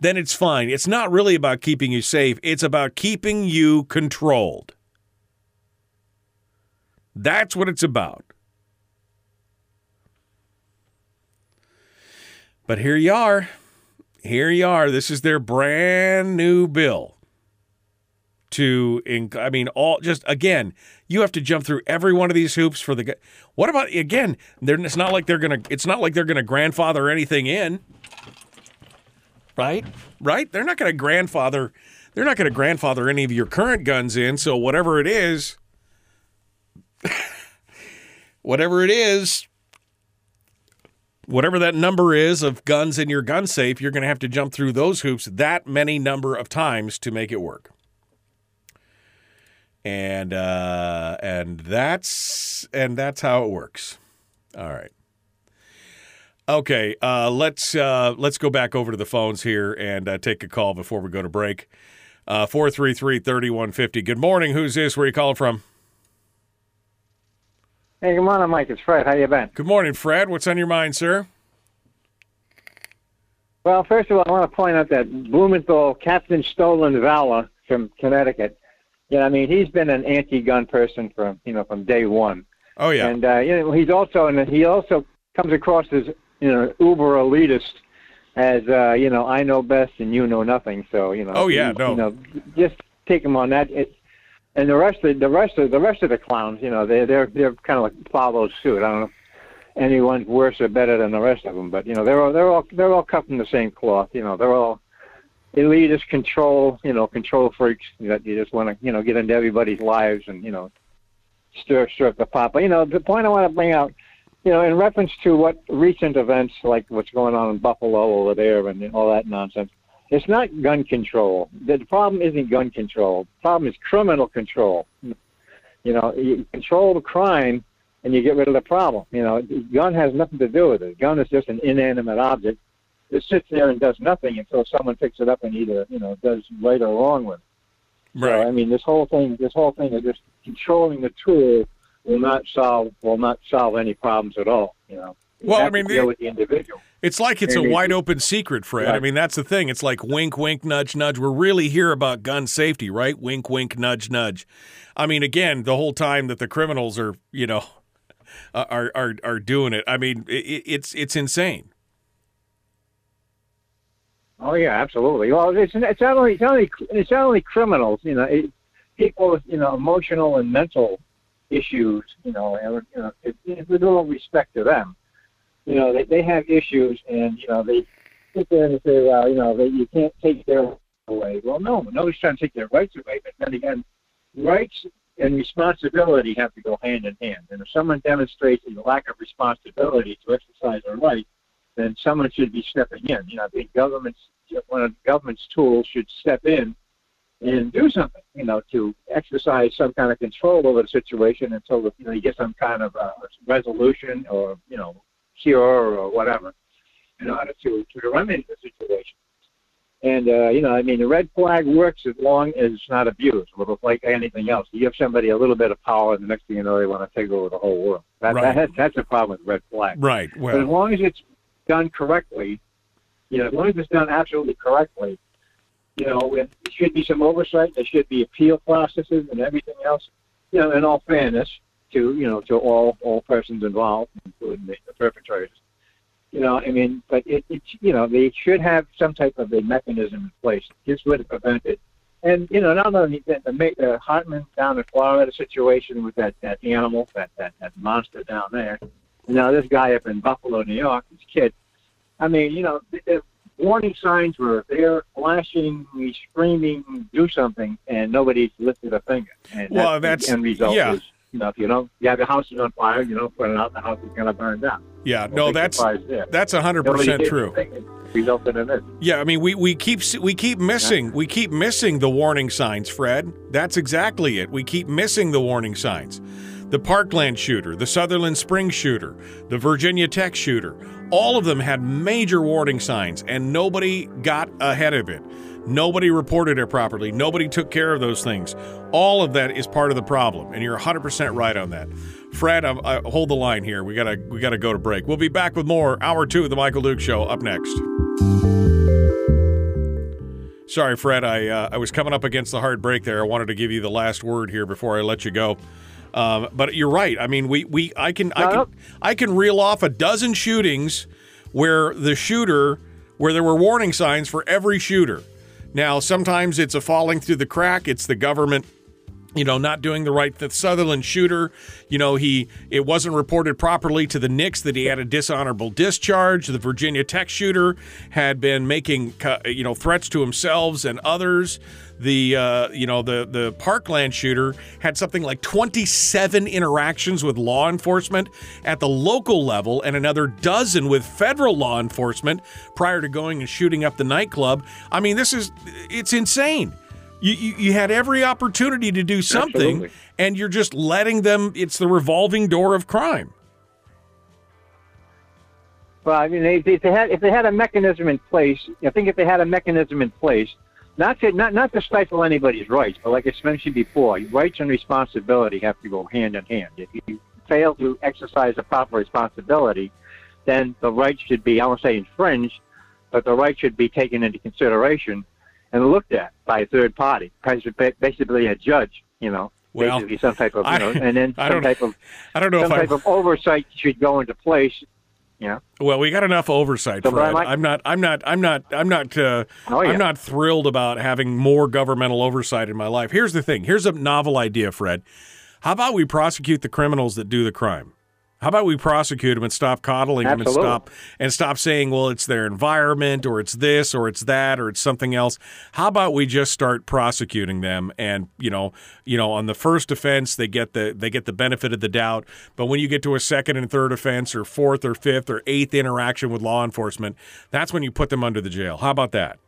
then it's fine. It's not really about keeping you safe, it's about keeping you controlled. That's what it's about. But here you are. Here you are. This is their brand new bill to I mean all just again you have to jump through every one of these hoops for the what about again it's not like they're to it's not like they're to grandfather anything in. Right? Right? They're not to grandfather they're not to grandfather any of your current guns in so whatever it is whatever it is whatever that number is of guns in your gun safe you're going to have to jump through those hoops that many number of times to make it work and uh, and that's and that's how it works. All right. Okay, uh, let's uh, let's go back over to the phones here and uh, take a call before we go to break. Uh, four three three thirty one fifty. Good morning. Who's this? Where are you calling from? Hey, good morning, Mike. It's Fred. How you been? Good morning, Fred. What's on your mind, sir? Well, first of all, I want to point out that Blumenthal, Captain Stolen Valor from Connecticut, yeah, I mean, he's been an anti-gun person from you know from day one. Oh yeah. And uh, you know, he's also and he also comes across as you know uber elitist, as uh, you know I know best and you know nothing. So you know. Oh yeah, no. You know, just take him on that. It, and the rest of the rest of the rest of the clowns, you know, they they're they're kind of like follow suit. I don't know anyone's worse or better than the rest of them, but you know they're all they're all they're all cut from the same cloth. You know, they're all elitist control, you know, control freaks that you just want to, you know, get into everybody's lives and, you know, stir stir up the pot. But you know, the point I want to bring out, you know, in reference to what recent events like what's going on in Buffalo over there and all that nonsense, it's not gun control. The problem isn't gun control. The problem is criminal control. You know, you control the crime and you get rid of the problem. You know, gun has nothing to do with it. Gun is just an inanimate object it sits there and does nothing until someone picks it up and either you know does right or wrong with it. Right. So, I mean, this whole thing, this whole thing of just controlling the tool will not solve will not solve any problems at all. You know. You Well, I mean, the- the individual. It's like it's a wide open secret, Fred. I mean, that's the thing. It's like wink, wink, nudge, nudge. We're really here about gun safety, right? Wink, wink, nudge, nudge. I mean, again, the whole time that the criminals are, you know, are are are doing it. I mean, it, it's it's insane. Oh yeah, absolutely. Well, it's it's not only it's not only it's not only criminals. You know, it, people with you know emotional and mental issues. You know, and, you know, it, it, with all respect to them, you know, they they have issues, and you know they sit there and say, well, you know, they, you can't take their away. Well, no, nobody's trying to take their rights away. But then again, rights and responsibility have to go hand in hand. And if someone demonstrates a lack of responsibility to exercise their right, then someone should be stepping in. You know, the government's one of the government's tools should step in and do something. You know, to exercise some kind of control over the situation until you know you get some kind of uh, resolution or you know cure or whatever in order to to remedy the situation. And uh, you know, I mean, the red flag works as long as it's not abused. Well, like anything else. You give somebody a little bit of power, and the next thing you know, they want to take over the whole world. That, Right. that that's a problem with red flag. Right. But as long as it's done correctly, you know, as long as it's done absolutely correctly, you know, with, there should be some oversight. There should be appeal processes and everything else. You know, in all fairness to you know to all all persons involved, including the, the perpetrators. You know, I mean, but it, it you know they should have some type of a mechanism in place. This would prevent it. And you know, not only that, the, the Hartman down in Florida situation with that that animal, that that that monster down there. You know, this guy up in Buffalo, New York, this kid. I mean, you know, the, warning signs were there, flashing, screaming, do something, and nobody's lifted a finger. And Well, that's, that's- the end result yeah. is, you know, if you don't, you have your house is on fire, you don't put it out, the house is going to burn down. yeah. No that's that's hundred percent true. Resulted in this. Yeah, I mean, we, we keep we keep missing we keep missing the warning signs, Fred. That's exactly it. We keep missing the warning signs. The Parkland shooter, the Sutherland Springs shooter, the Virginia Tech shooter, all of them had major warning signs, and nobody got ahead of it. Nobody reported it properly. Nobody took care of those things. All of that is part of the problem, and you're 100% right on that. Fred, um, uh, hold the line here. We gotta we gotta go to break. We'll be back with more hour two of the Michael Duke Show up next. Sorry, Fred. I uh, I was coming up against the hard break there. I wanted to give you the last word here before I let you go. Um, but you're right. I mean, we, we I can I can I can reel off a dozen shootings where the shooter where there were warning signs for every shooter. Now, sometimes it's a falling through the crack. It's the government you know, not doing the right. The Sutherland shooter, you know, he it wasn't reported properly to the NICS that he had a dishonorable discharge. The Virginia Tech shooter had been making, you know, threats to himself and others. The uh, you know the the Parkland shooter had something like 27 interactions with law enforcement at the local level and another dozen with federal law enforcement prior to going and shooting up the nightclub. I mean, this is it's insane. You, you, you had every opportunity to do something, Absolutely. and you're just letting them. It's the revolving door of crime. Well, I mean, if they had if they had a mechanism in place, I think if they had a mechanism in place, not to not not to stifle anybody's rights, but like I mentioned before, rights and responsibility have to go hand in hand. If you fail to exercise the proper responsibility, then the rights should be I won't say infringed, but the rights should be taken into consideration and looked at by a third party, basically a judge, you know. Well, basically some type of, you I- and then some type of, I don't know some if I- type of oversight should go into place, you know. Well, we got enough oversight, So, Fred. like- I'm not. I'm not. I'm not. I'm not. Uh, Oh, yeah. I'm not thrilled about having more governmental oversight in my life. Here's the thing. Here's a novel idea, Fred. How about we prosecute the criminals that do the crime? How about we prosecute them and stop coddling them and stop and stop saying, well, it's their environment or it's this or it's that or it's something else. How about we just start prosecuting them and you know, you know, on the first offense they get the they get the benefit of the doubt, but when you get to a second and third offense or fourth or fifth or eighth interaction with law enforcement, that's when you put them under the jail. How about that?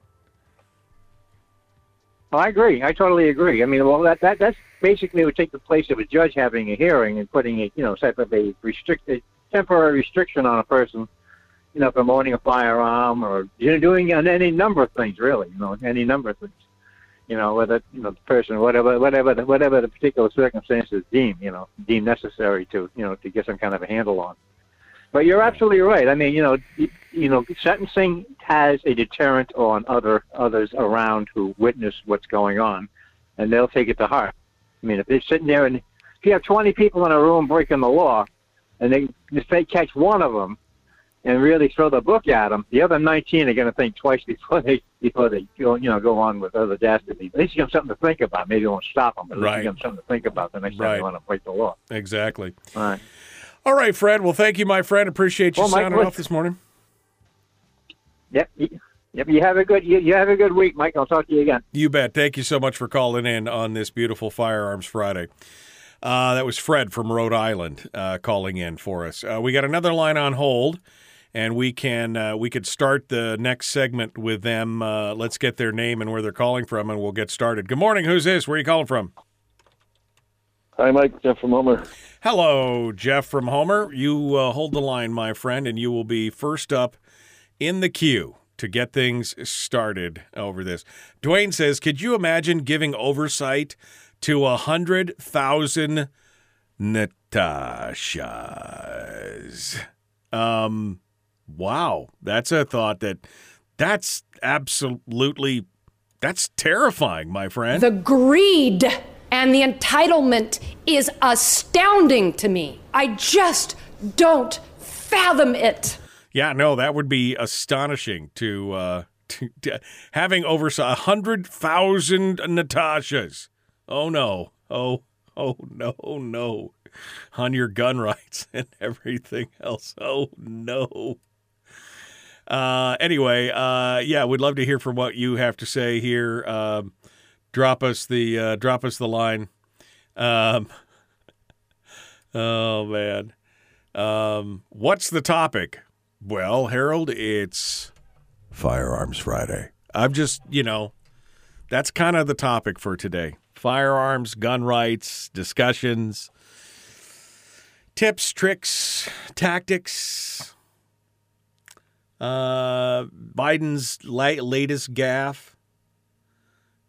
Oh, I agree. I totally agree. I mean, well, that that that's basically would take the place of a judge having a hearing and putting a you know type of a restricted temporary restriction on a person, you know, from owning a firearm or you know doing on any number of things really, you know, any number of things. You know, whether you know the person, whatever, whatever, whatever the particular circumstances deem, you know, deem necessary to, you know, to get some kind of a handle on. But you're absolutely right. I mean, you know, you, know, sentencing has a deterrent on other others around who witness what's going on, and they'll take it to heart. I mean, if they're sitting there and if you have 20 people in a room breaking the law, and they if they catch one of them and really throw the book at them, the other 19 are going to think twice before they before they go you know go on with other dastardly. At least you have something to think about. Maybe it won't stop them, but at least Right. you give them something to think about the next time Right. they want to break the law. Exactly. All right. All right, Fred. Well, thank you, my friend. Appreciate you Well, sounding off this morning. Yep. Yep. You have a good you, you have a good week, Mike. I'll talk to you again. You bet. Thank you so much for calling in on this beautiful Firearms Friday. Uh, that was Fred from Rhode Island uh, calling in for us. Uh, we got another line on hold, and we can uh, we could start the next segment with them. Uh, let's get their name and where they're calling from, and we'll get started. Good morning. Who's this? Where are you calling from? Hi, Mike. Jeff from Homer. Hello, Jeff from Homer. You uh, hold the line, my friend, and you will be first up in the queue to get things started over this. Dwayne says, Could you imagine giving oversight to a hundred thousand Natashas? Um, wow, that's a thought that that's absolutely that's terrifying, my friend. The greed and the entitlement is astounding to me. I just don't fathom it. Yeah, no, that would be astonishing to uh to, to having over a hundred thousand Natashas. Oh no. Oh oh no no. On your gun rights and everything else. Oh no. Uh anyway, uh yeah, we'd love to hear from what you have to say here. Um drop us the uh drop us the line. Um Oh man. Um what's the topic? Well, Harold, it's Firearms Friday. I'm just, you know, that's kind of the topic for today. Firearms, gun rights, discussions, tips, tricks, tactics. Uh, Biden's la- latest gaffe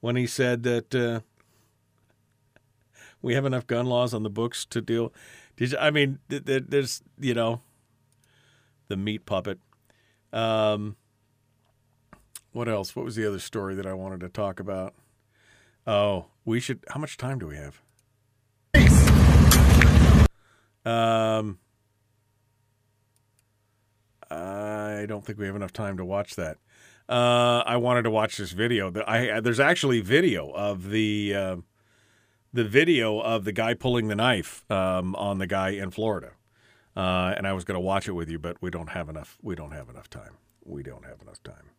when he said that uh, we have enough gun laws on the books to deal. You, I mean, th- th- there's you know the meat puppet. Um, what else? What was the other story that I wanted to talk about? Oh, we should. How much time do we have? Um, I don't think we have enough time to watch that. Uh, I wanted to watch this video. I there's actually video of the uh, the video of the guy pulling the knife um, on the guy in Florida. Uh, and I was going to watch it with you, but we don't have enough. We don't have enough time. We don't have enough time.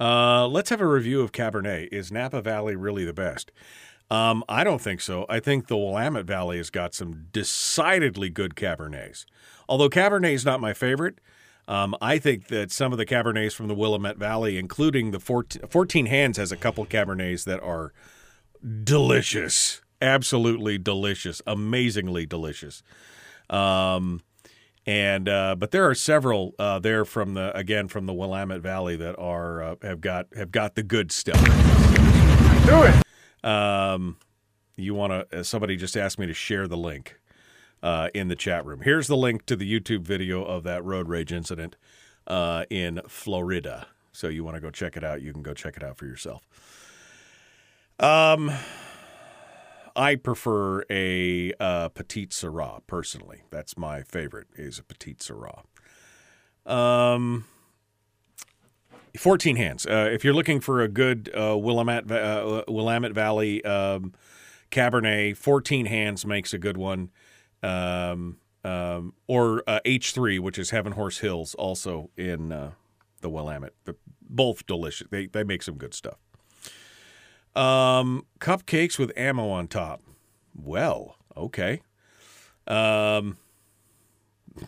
Uh, let's have a review of Cabernet. Is Napa Valley really the best? Um, I don't think so. I think the Willamette Valley has got some decidedly good Cabernets. Although Cabernet is not my favorite, um, I think that some of the Cabernets from the Willamette Valley, including the 14, 14 Hands, has a couple Cabernets that are delicious, absolutely delicious, amazingly delicious. Um, and uh, but there are several uh, there from the again from the Willamette Valley that are uh, have got have got the good stuff. Do it. Um, you want to? Somebody just asked me to share the link uh, in the chat room. Here's the link to the YouTube video of that road rage incident uh, in Florida. So you want to go check it out? You can go check it out for yourself. Um, I prefer a uh, petite Syrah personally. That's my favorite. Is a petite Syrah. Um, fourteen hands. Uh, if you're looking for a good uh, Willamette uh, Willamette Valley um, Cabernet, fourteen hands makes a good one. Um, um, or uh, H3, which is Heaven Horse Hills, also in uh, the Willamette. They're both delicious. They they make some good stuff. Um, cupcakes with ammo on top. Well, okay. Um,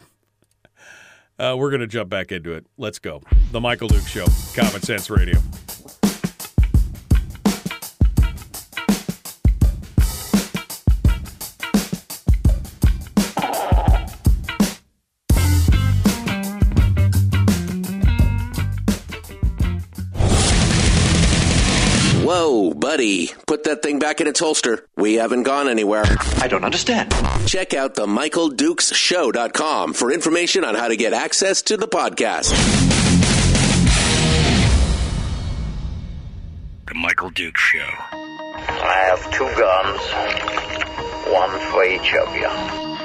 uh, we're gonna jump back into it. Let's go. The Michael Duke Show, Common Sense Radio. Buddy, put that thing back in its holster. We haven't gone anywhere. I don't understand. Check out the MichaelDukesShow.com for information on how to get access to the podcast. The Michael Duke Show. I have two guns, one for each of you.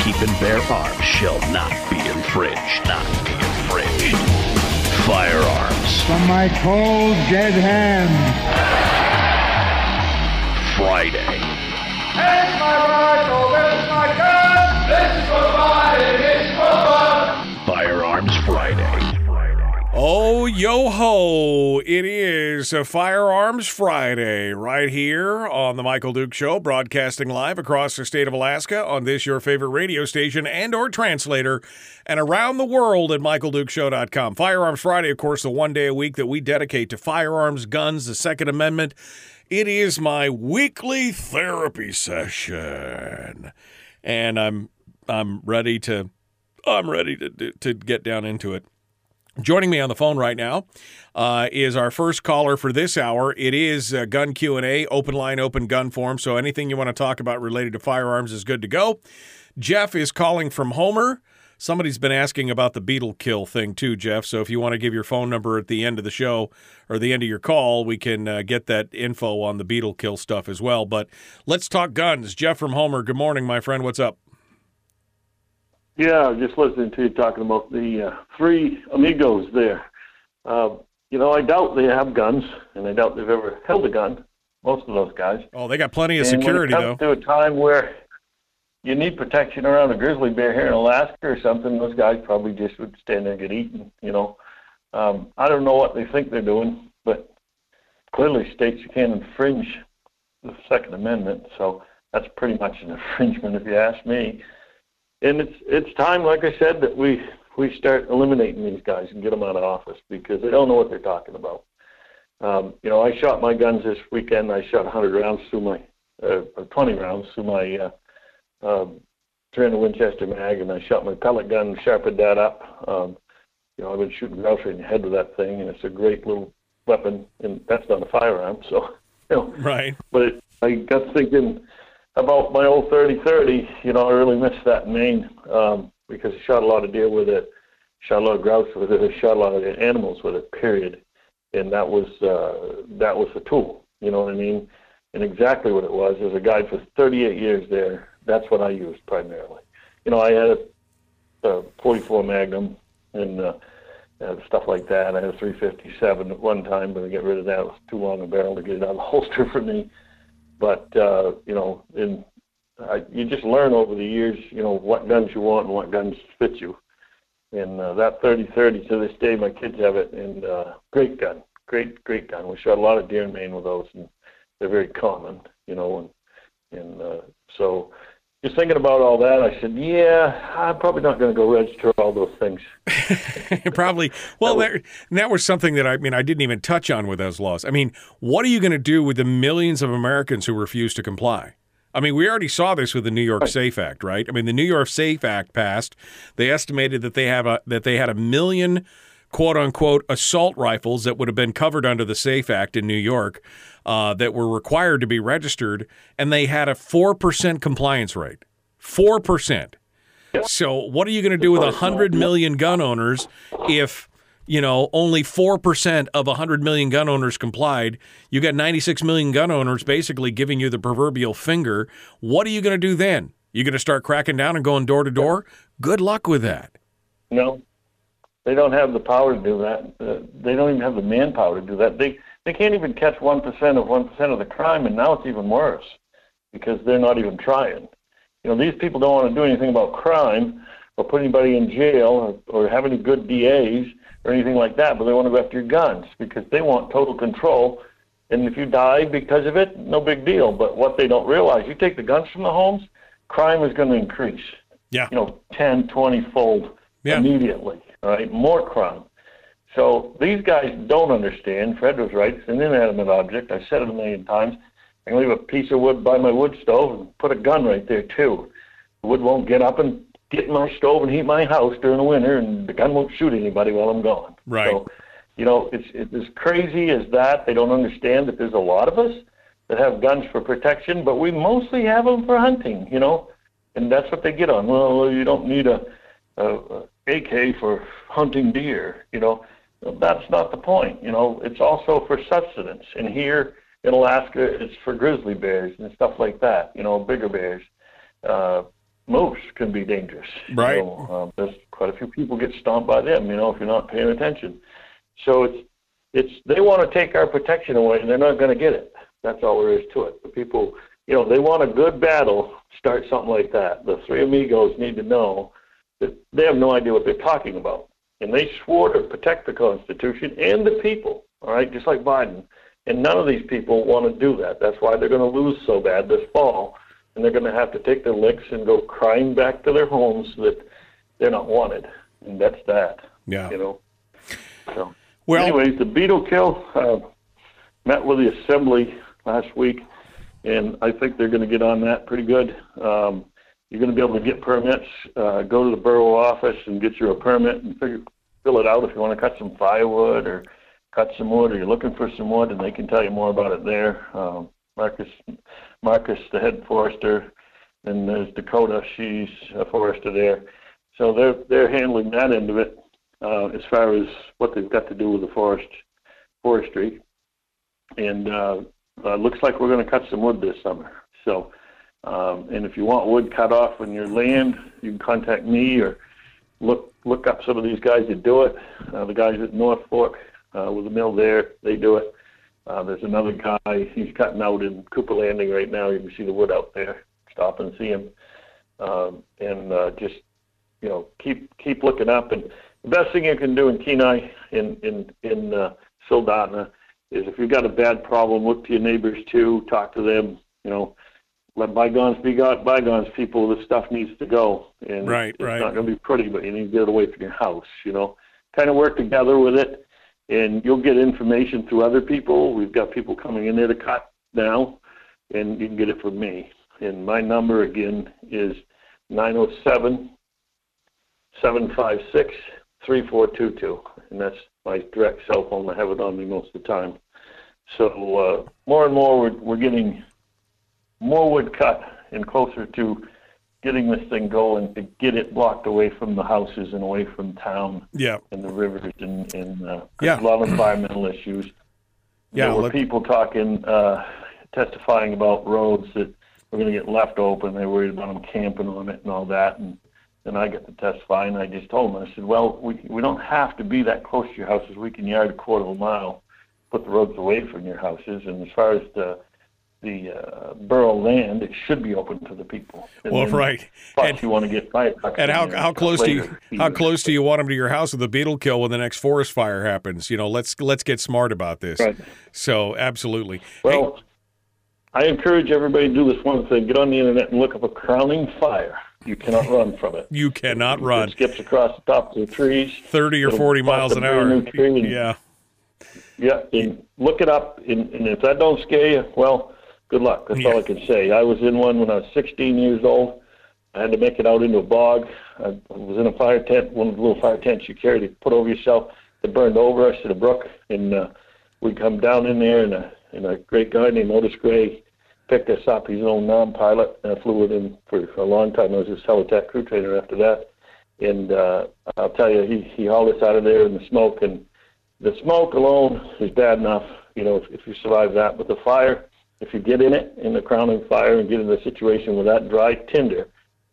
The Michael Duke Show. The right to keep and bear arms shall not be infringed. Not be infringed. Firearms From my cold, dead hands. Friday. Here's my rifle, oh, this is my gun. This is for fun, this is for fun. Firearms Friday. Oh, yo ho! It is Firearms Friday right here on the Michael Duke Show, broadcasting live across the state of Alaska on this your favorite radio station and or translator, and around the world at michaeldukeshow.com. Firearms Friday, of course, the one day a week that we dedicate to firearms, guns, the Second Amendment. It is my weekly therapy session, and I'm I'm ready to I'm ready to to get down into it. Joining me on the phone right now uh, is our first caller for this hour. It is uh, Gun Q and A, open line, open gun form. So anything you want to talk about related to firearms is good to go. Jeff is calling from Homer. Somebody's been asking about the beetle kill thing too, Jeff. So if you want to give your phone number at the end of the show or the end of your call, we can uh, get that info on the beetle kill stuff as well. But let's talk guns. Jeff from Homer. Good morning, my friend. What's up? Yeah, just listening to you talking about the uh, three amigos there. Uh, you know, I doubt they have guns, and I doubt they've ever held a gun. Most of those guys. Oh, they got plenty of And security when though. it comes to a time where you need protection around a grizzly bear here in Alaska or something, those guys probably just would stand there and get eaten. You know, um, I don't know what they think they're doing, but clearly states you can't infringe the Second Amendment, so that's pretty much an infringement if you ask me. And it's it's time, like I said, that we we start eliminating these guys and get them out of office because they don't know what they're talking about. Um, you know, I shot my guns this weekend. I shot 100 rounds through my, uh, 20 rounds through my uh, um, 300 Winchester mag, and I shot my pellet gun, sharpened that up. Um, you know, I've been shooting grouse in the head with that thing, and it's a great little weapon, and that's not a firearm, so you know. Right. But it, I got thinking about my old 30-30. You know, I really missed that in Maine um, because I shot a lot of deer with it, shot a lot of grouse with it, I shot a lot of animals with it. Period. And that was uh, that was the tool. You know what I mean? And exactly what it was. As a guide for 38 years there, that's what I used primarily. You know, I had a, a 44 Magnum and uh, uh, stuff like that. I had a 357 at one time, but I got rid of that. It was too long a barrel to get it out of the holster for me. But uh, you know, in uh, you just learn over the years, you know, what guns you want and what guns fit you. And uh, that 30-30 to this day, my kids have it, and uh, great gun, great great gun. We shot a lot of deer in Maine with those, and they're very common, you know. And and uh, so, just thinking about all that, I said, yeah, I'm probably not going to go register all those things. Probably. Well, that, that was something that I mean I didn't even touch on with those laws. I mean, what are you going to do with the millions of Americans who refuse to comply? I mean, we already saw this with the New York Safe Act, right? I mean, the New York Safe Act passed. They estimated that they have a that they had a million quote unquote assault rifles that would have been covered under the Safe Act in New York uh, that were required to be registered, and they had a four percent compliance rate. Four percent. So, what are you going to do with a hundred million gun owners if you know only four percent of a hundred million gun owners complied? You got ninety six million gun owners basically giving you the proverbial finger. What are you going to do then? You going to start cracking down and going door to door? Good luck with that. No, they don't have the power to do that. Uh, they don't even have the manpower to do that. They they can't even catch one percent of one percent of the crime, and now it's even worse because they're not even trying. You know, these people don't want to do anything about crime or put anybody in jail or, or have any good DAs or anything like that, but they want to go after your guns because they want total control And if you die because of it, no big deal. But what they don't realize, you take the guns from the homes, crime is going to increase. Yeah. You know, 10, 20 fold Yeah. immediately. All right, more crime. These guys don't understand. Fred was right. It's an inanimate object. I said it a million times. I can leave a piece of wood by my wood stove and put a gun right there too. The wood won't get up and get in my stove and heat my house during the winter, and the gun won't shoot anybody while I'm gone. Right. So, you know, it's it's as crazy as that. They don't understand that there's a lot of us that have guns for protection, but we mostly have them for hunting. You know, and that's what they get on. Well, you don't need a, a, a AK for hunting deer. You know, that's not the point. You know, it's also for sustenance. And here in Alaska, it's for grizzly bears and stuff like that. You know, bigger bears. Uh, moose can be dangerous. you Right. know. Um, there's quite a few people get stomped by them. You know, if you're not paying attention. So it's it's they want to take our protection away, and they're not going to get it. That's all there is to it. The people, you know, they want a good battle. Start something like that. The three amigos need to know that they have no idea what they're talking about, and they swore to protect the Constitution and the people. All right, just like Biden. And none of these people want to do that. That's why they're going to lose so bad this fall, and they're going to have to take their licks and go crying back to their homes that they're not wanted. And that's that. Yeah. You know. So. Well- anyways, the beetle kill uh, met with the assembly last week, and I think they're going to get on that pretty good. Um, you're going to be able to get permits. Uh, go to the borough office and get you a permit and figure, fill it out if you want to cut some firewood or cut some wood, or you're looking for some wood, and they can tell you more about it there. Um, Marcus, Marcus, the head forester, and there's Dakota. She's a forester there, so they're they're handling that end of it uh, as far as what they've got to do with the forest forestry. And uh, uh, looks like we're going to cut some wood this summer. So, um, and if you want wood cut off on your land, you can contact me or look look up some of these guys that do it. Uh, the guys at North Fork uh, with the mill there, they do it. Uh, there's another guy, he's cutting out in Cooper Landing right now. You can see the wood out there. Stop and see him. Um, and uh, just, you know, keep keep looking up. And the best thing you can do in Kenai, in in in uh, Soldotna, is if you've got a bad problem, look to your neighbors too. Talk to them. You know, let bygones be got bygones. People, this stuff needs to go. And Right, it's right. not going to be pretty, but you need to get it away from your house. You know, kind of work together with it, and you'll get information through other people. We've got people coming in there to cut now, and you can get it from me. And my number again is nine zero seven seven five six three four two two, and that's my direct cell phone. I have it on me most of the time. So uh, more and more, we're, we're getting more wood cut and closer to getting this thing going to get it blocked away from the houses and away from town Yeah. and the rivers and, and uh, Yeah. a lot of environmental issues. Yeah, There were let- people talking, uh, testifying about roads that were going to get left open. They worried about them camping on it and all that. And then I got to testify, and I just told them, I said, well, we we don't have to be that close to your houses. We can yard a quarter of a mile, put the roads away from your houses. And as far as the the uh, borough land, it should be open to the people. And Well, right. Plus, you want to get trucks And how how close do you how close do you want them to your house with a beetle kill when the next forest fire happens? You know, let's let's get smart about this. Right. So absolutely. Well, I encourage everybody to do this one thing: get on the internet and look up a crowning fire. You cannot run from it. You cannot run. It skips across the tops of the trees. Thirty or forty miles an hour. and- Yeah. Yeah, and look it up. And, and if that don't scare you, well, good luck. That's all I can say. I was in one when I was 16 years old. I had to make it out into a bog. I was in a fire tent, one of the little fire tents you carry to put over yourself. It burned over us at a brook, and uh, we come down in there, and a, and a great guy named Otis Gray picked us up. He's an old non-pilot, and I flew with him for a long time. I was his Helitack crew trainer after that. And uh, I'll tell you, he, he hauled us out of there in the smoke, and the smoke alone is bad enough, you know, if, if you survive that. But the fire, if you get in it, in the crowning fire, and get in a situation with that dry tinder,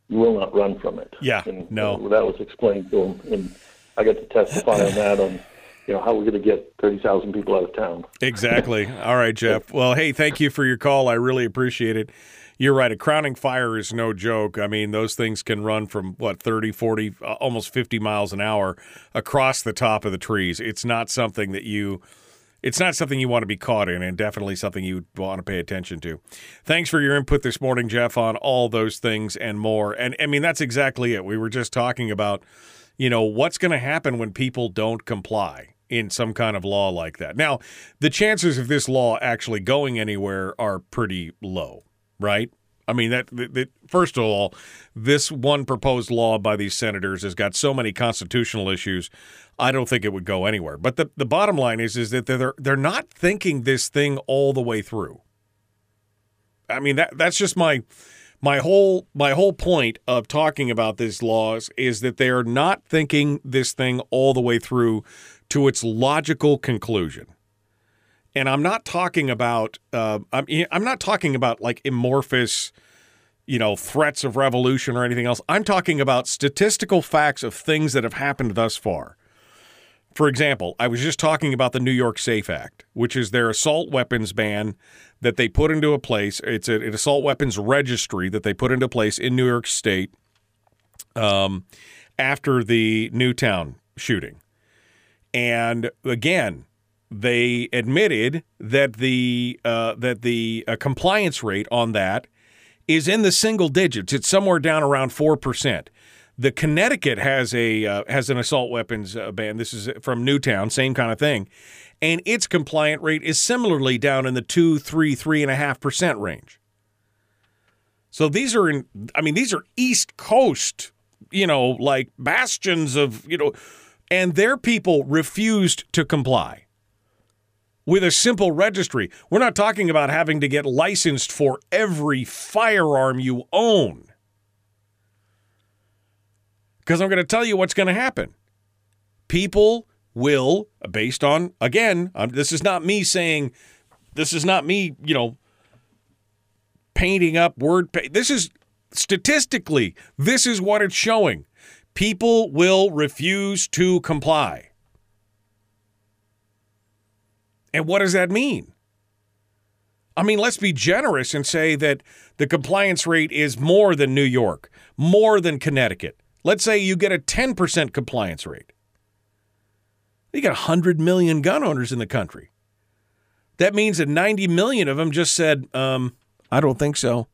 you will not run from it. Yeah, and, no. that was explained to him, and I got to testify on that on, you know, how we're going to get thirty thousand people out of town. Exactly. All right, Jeff. Well, hey, thank you for your call. I really appreciate it. You're right. A crowning fire is no joke. I mean, those things can run from what 30, 40, uh, almost 50 miles an hour across the top of the trees. It's not something that you it's not something you want to be caught in, and definitely something you want to pay attention to. Thanks for your input this morning, Jeff, on all those things and more. And I mean, that's exactly it. We were just talking about, you know, what's going to happen when people don't comply in some kind of law like that. Now, the chances of this law actually going anywhere are pretty low, right? I mean, that, that, first of all, this one proposed law by these senators has got so many constitutional issues. I don't think it would go anywhere. But the, the bottom line is is that they're they're not thinking this thing all the way through. I mean that that's just my my whole my whole point of talking about these laws is that they are not thinking this thing all the way through to its logical conclusion. And I'm not talking about uh, I'm I'm not talking about like amorphous you know, threats of revolution or anything else. I'm talking about statistical facts of things that have happened thus far. For example, I was just talking about the New York Safe Act, which is their assault weapons ban that they put into a place. It's an assault weapons registry that they put into place in New York State um, after the Newtown shooting. And again, they admitted that the uh, that the uh, compliance rate on that is in the single digits. It's somewhere down around four percent. The Connecticut has a uh, has an assault weapons uh, ban. This is from Newtown, same kind of thing, and its compliant rate is similarly down in the two, three, three and a half percent range. So these are in. I mean, these are East Coast, you know, like bastions of you know, and their people refused to comply with a simple registry. We're not talking about having to get licensed for every firearm you own. Because I'm going to tell you what's going to happen. People will, based on, again, this is not me saying, this is not me, you know, painting up word. Pa- this is statistically, this is what it's showing. People will refuse to comply. And what does that mean? I mean, let's be generous and say that the compliance rate is more than New York, more than Connecticut. Let's say you get a 10% compliance rate. You got 100 million gun owners in the country. That means that 90 million of them just said, um, I don't think so.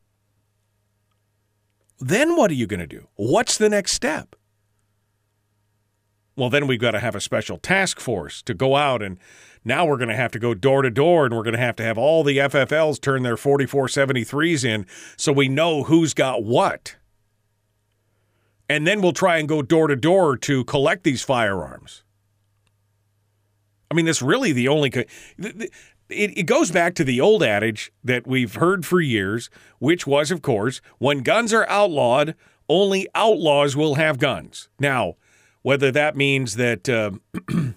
Then what are you going to do? What's the next step? Well, then we've got to have a special task force to go out and now we're going to have to go door to door and we're going to have to have all the FFLs turn their 4473s in so we know who's got what and then we'll try and go door to door to collect these firearms. I mean, that's really the only. It, it goes back to the old adage that we've heard for years, which was, of course, when guns are outlawed, only outlaws will have guns. Now, whether that means that. Uh,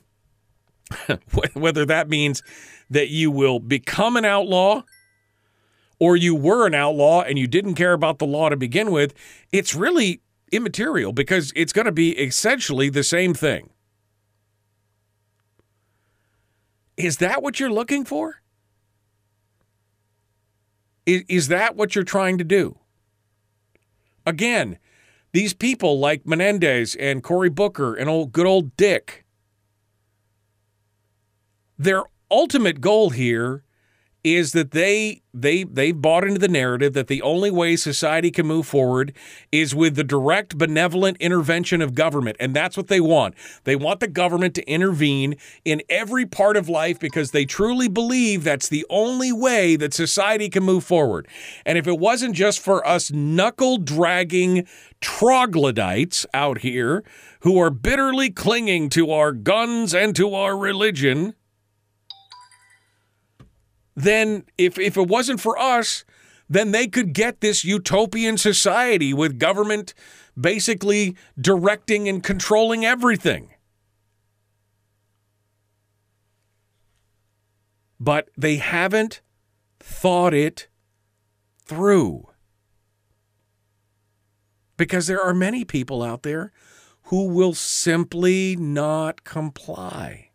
whether that means that you will become an outlaw or you were an outlaw and you didn't care about the law to begin with, it's really immaterial because it's going to be essentially the same thing. Is that what you're looking for? Is, is that what you're trying to do? Again, these people like Menendez and Cory Booker and old good old Dick, their ultimate goal here is that they they they've bought into the narrative that the only way society can move forward is with the direct benevolent intervention of government and that's what they want. They want the government to intervene in every part of life because they truly believe that's the only way that society can move forward. And if it wasn't just for us knuckle dragging troglodytes out here who are bitterly clinging to our guns and to our religion then if, if it wasn't for us, then they could get this utopian society with government basically directing and controlling everything. But they haven't thought it through. Because there are many people out there who will simply not comply.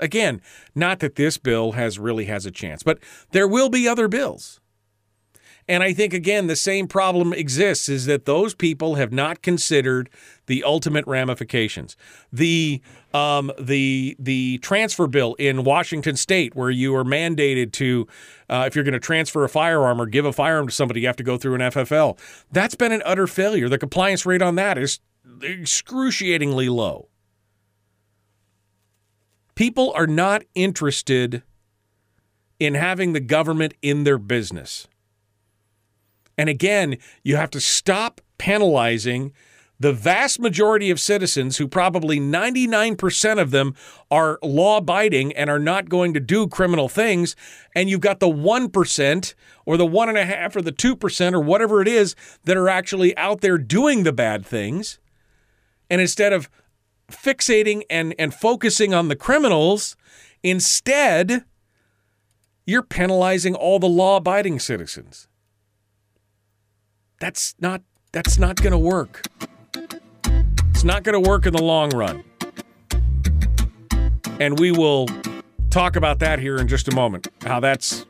Again, not that this bill has really has a chance, but there will be other bills. And I think again the same problem exists is that those people have not considered the ultimate ramifications. The um, the the transfer bill in Washington State, where you are mandated to, uh, if you're going to transfer a firearm or give a firearm to somebody, you have to go through an FFL. That's been an utter failure. The compliance rate on that is excruciatingly low. People are not interested in having the government in their business. And again, you have to stop penalizing the vast majority of citizens, who probably 99% of them are law abiding and are not going to do criminal things. And you've got the 1% or the 1.5 or the 2% or whatever it is that are actually out there doing the bad things. And instead of fixating and, and focusing on the criminals, instead, you're penalizing all the law abiding citizens. That's not that's not going to work. It's not going to work in the long run. And we will talk about that here in just a moment. How that's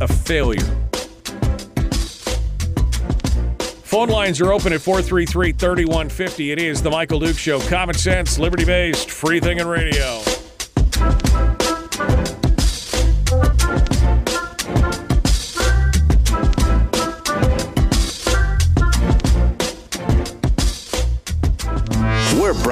a failure. Phone lines are open at 433 3150. It is The Michael Duke Show. Common sense, liberty based, free thinking radio.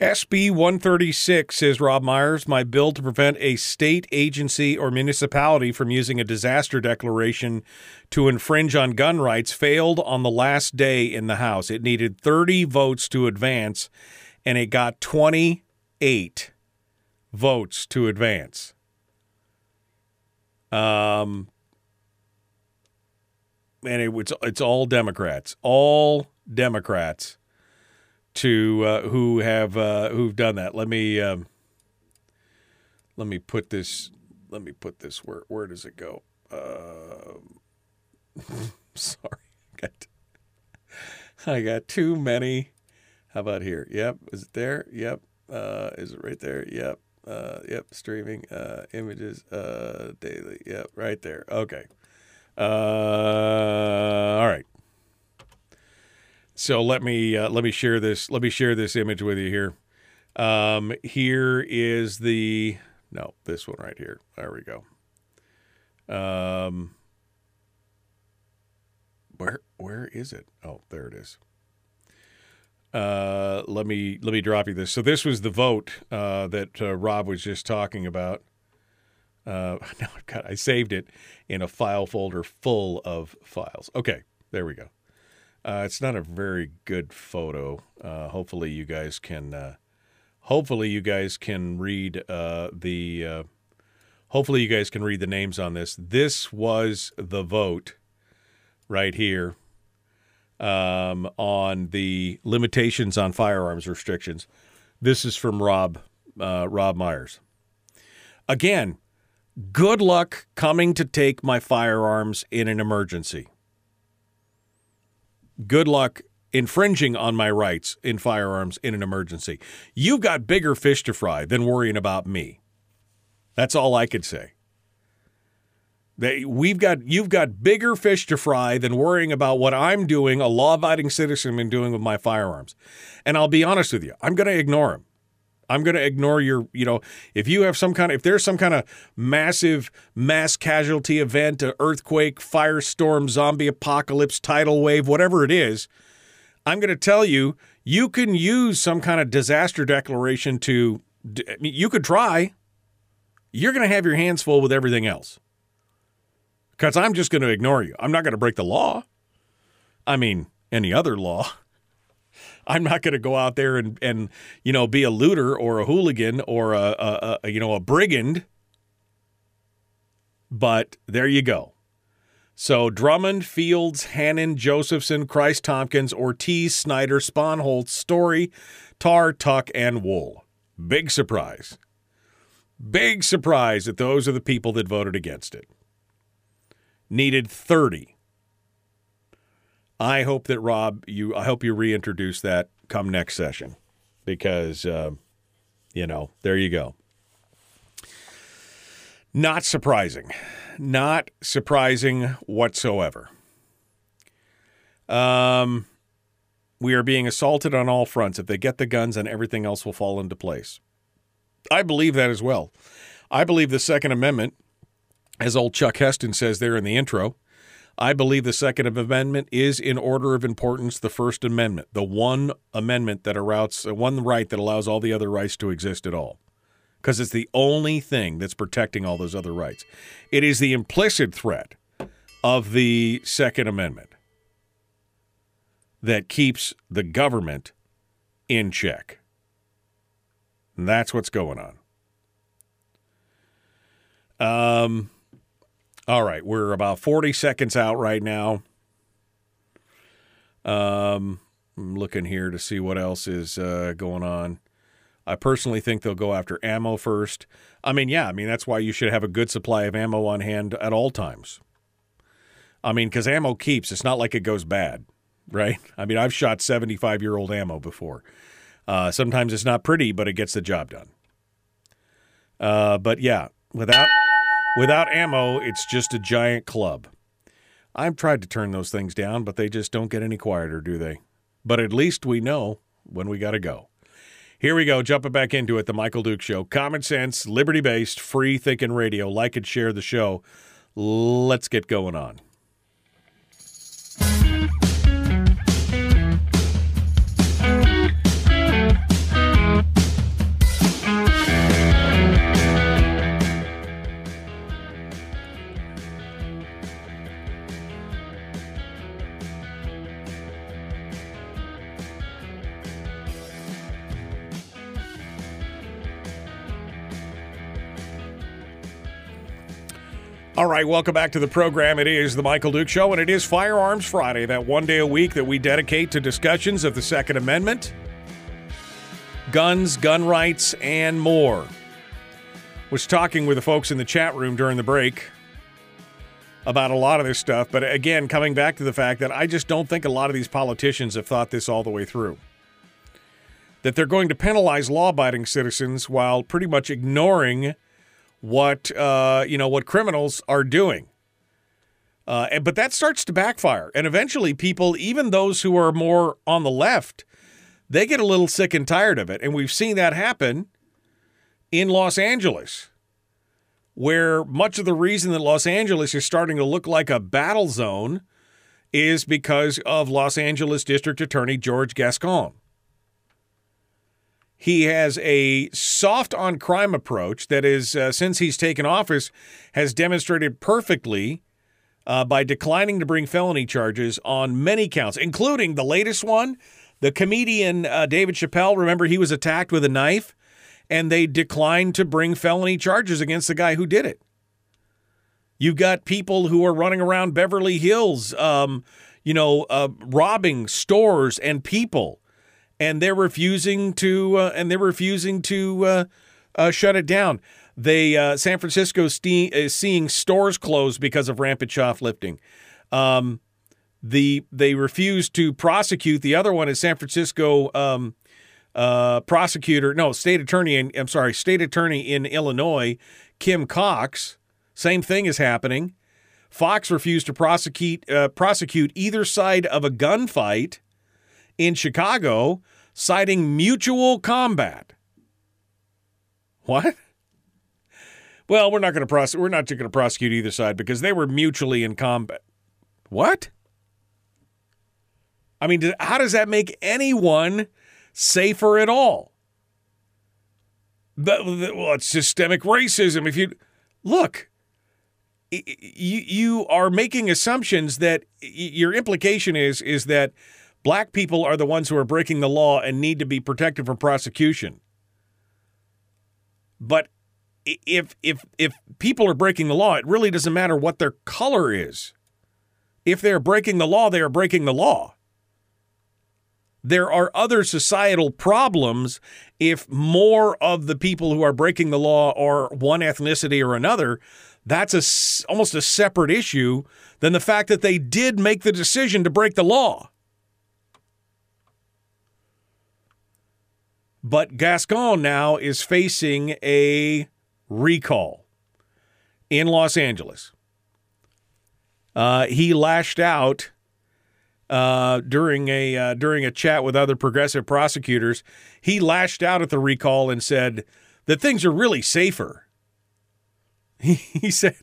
SB 136 says Rob Myers, my bill to prevent a state agency or municipality from using a disaster declaration to infringe on gun rights failed on the last day in the House. It needed 30 votes to advance, and it got 28 votes to advance. Um, and it, it's it's all Democrats, all Democrats to uh, who have uh, who've done that. Let me um, let me put this. Let me put this. Where where does it go? Uh, sorry, I got, I got too many. How about here? Yep, is it there? Yep. Uh, is it right there? Yep. Uh, yep. Streaming uh, images uh, daily. Yep, right there. Okay. Uh, all right. So let me uh, let me share this. Let me share this image with you here. Um, here is the no, this one right here. There we go. Um, where where is it? Oh, there it is. Uh, let me let me drop you this. So this was the vote uh, that uh, Rob was just talking about. Now I've got I saved it in a file folder full of files. Okay, there we go. Uh, it's not a very good photo. Uh, hopefully, you guys can. Uh, hopefully, you guys can read uh, the. Uh, hopefully, you guys can read the names on this. This was the vote, right here, um, on the limitations on firearms restrictions. This is from Rob uh, Rob Myers. Again, good luck coming to take my firearms in an emergency good luck infringing on my rights in firearms in an emergency. You've got bigger fish to fry than worrying about me. That's all I could say. They, we've got you've got bigger fish to fry than worrying about what I'm doing, a law-abiding citizen, and doing with my firearms. And I'll be honest with you, I'm going to ignore them. I'm going to ignore your, you know, if you have some kind of, if there's some kind of massive mass casualty event, earthquake, firestorm, zombie apocalypse, tidal wave, whatever it is, I'm going to tell you, you can use some kind of disaster declaration to, you could try. You're going to have your hands full with everything else. Because I'm just going to ignore you. I'm not going to break the law. I mean, any other law. I'm not going to go out there and, and you know be a looter or a hooligan or a, a, a you know a brigand. But there you go. So Drummond, Fields, Hannan, Josephson, Kreiss-Tomkins, Ortiz, Snyder, Spohnholz, Story, Tarr, Tuck, and Wool. Big surprise. Big surprise that those are the people that voted against it. Needed 30. I hope that Rob, you I hope you reintroduce that come next session because uh, you know, there you go. Not surprising. Not surprising whatsoever. Um, we are being assaulted on all fronts. If they get the guns, then everything else will fall into place. I believe that as well. I believe the Second Amendment, as old Chuck Heston says there in the intro, I believe the Second Amendment is, in order of importance, the First Amendment, the one amendment that allows, one right that allows all the other rights to exist at all because it's the only thing that's protecting all those other rights. It is the implicit threat of the Second Amendment that keeps the government in check. And that's what's going on. Um, all right, we're about 40 seconds out right now. Um, I'm looking here to see what else is uh, going on. I personally think they'll go after ammo first. I mean, yeah, I mean, that's why you should have a good supply of ammo on hand at all times. I mean, because ammo keeps, it's not like it goes bad, right? I mean, I've shot 75 year old ammo before. Uh, sometimes it's not pretty, but it gets the job done. Uh, but yeah, without without ammo, it's just a giant club. I've tried to turn those things down, but they just don't get any quieter, do they? But at least we know when we got to go. Here we go, jumping back into it. The Michael Duke Show. Common sense, liberty based, free thinking radio. Like and share the show. Let's get going on. All right, welcome back to the program. It is the Michael Duke Show, and it is Firearms Friday, that one day a week that we dedicate to discussions of the Second Amendment, guns, gun rights, and more. Was talking with the folks in the chat room during the break about a lot of this stuff, but again, coming back to the fact that I just don't think a lot of these politicians have thought this all the way through. That they're going to penalize law abiding citizens while pretty much ignoring what uh, you know what criminals are doing. Uh, but that starts to backfire, and eventually, people, even those who are more on the left, they get a little sick and tired of it, and we've seen that happen in Los Angeles, where much of the reason that Los Angeles is starting to look like a battle zone is because of Los Angeles District Attorney George Gascon. He has a soft on crime approach that is, uh, since he's taken office, has demonstrated perfectly uh, by declining to bring felony charges on many counts, including the latest one. The comedian uh, David Chappelle, remember, he was attacked with a knife, and they declined to bring felony charges against the guy who did it. You've got people who are running around Beverly Hills, um, you know, uh, robbing stores and people and they're refusing to uh, and they're refusing to uh, uh, shut it down. They uh, San Francisco ste- is seeing stores close because of rampant shoplifting. Um, the they refuse to prosecute. The other one is San Francisco um, uh, prosecutor, no state attorney. In, I'm sorry, state attorney in Illinois, Kim Foxx. Same thing is happening. Foxx refused to prosecute uh, prosecute either side of a gunfight in Chicago, citing mutual combat. What? Well, we're not going to prosecute. We're not going to prosecute either side because they were mutually in combat. What? I mean, how does that make anyone safer at all? well, it's systemic racism. If you look, you you are making assumptions that your implication is is that Black people are the ones who are breaking the law and need to be protected from prosecution. But if if if people are breaking the law, it really doesn't matter what their color is. If they're breaking the law, they are breaking the law. There are other societal problems if more of the people who are breaking the law are one ethnicity or another. That's a, almost a separate issue than the fact that they did make the decision to break the law. But Gascon now is facing a recall in Los Angeles. Uh, he lashed out uh, during a uh, during a chat with other progressive prosecutors. He lashed out at the recall and said that things are really safer. He, he said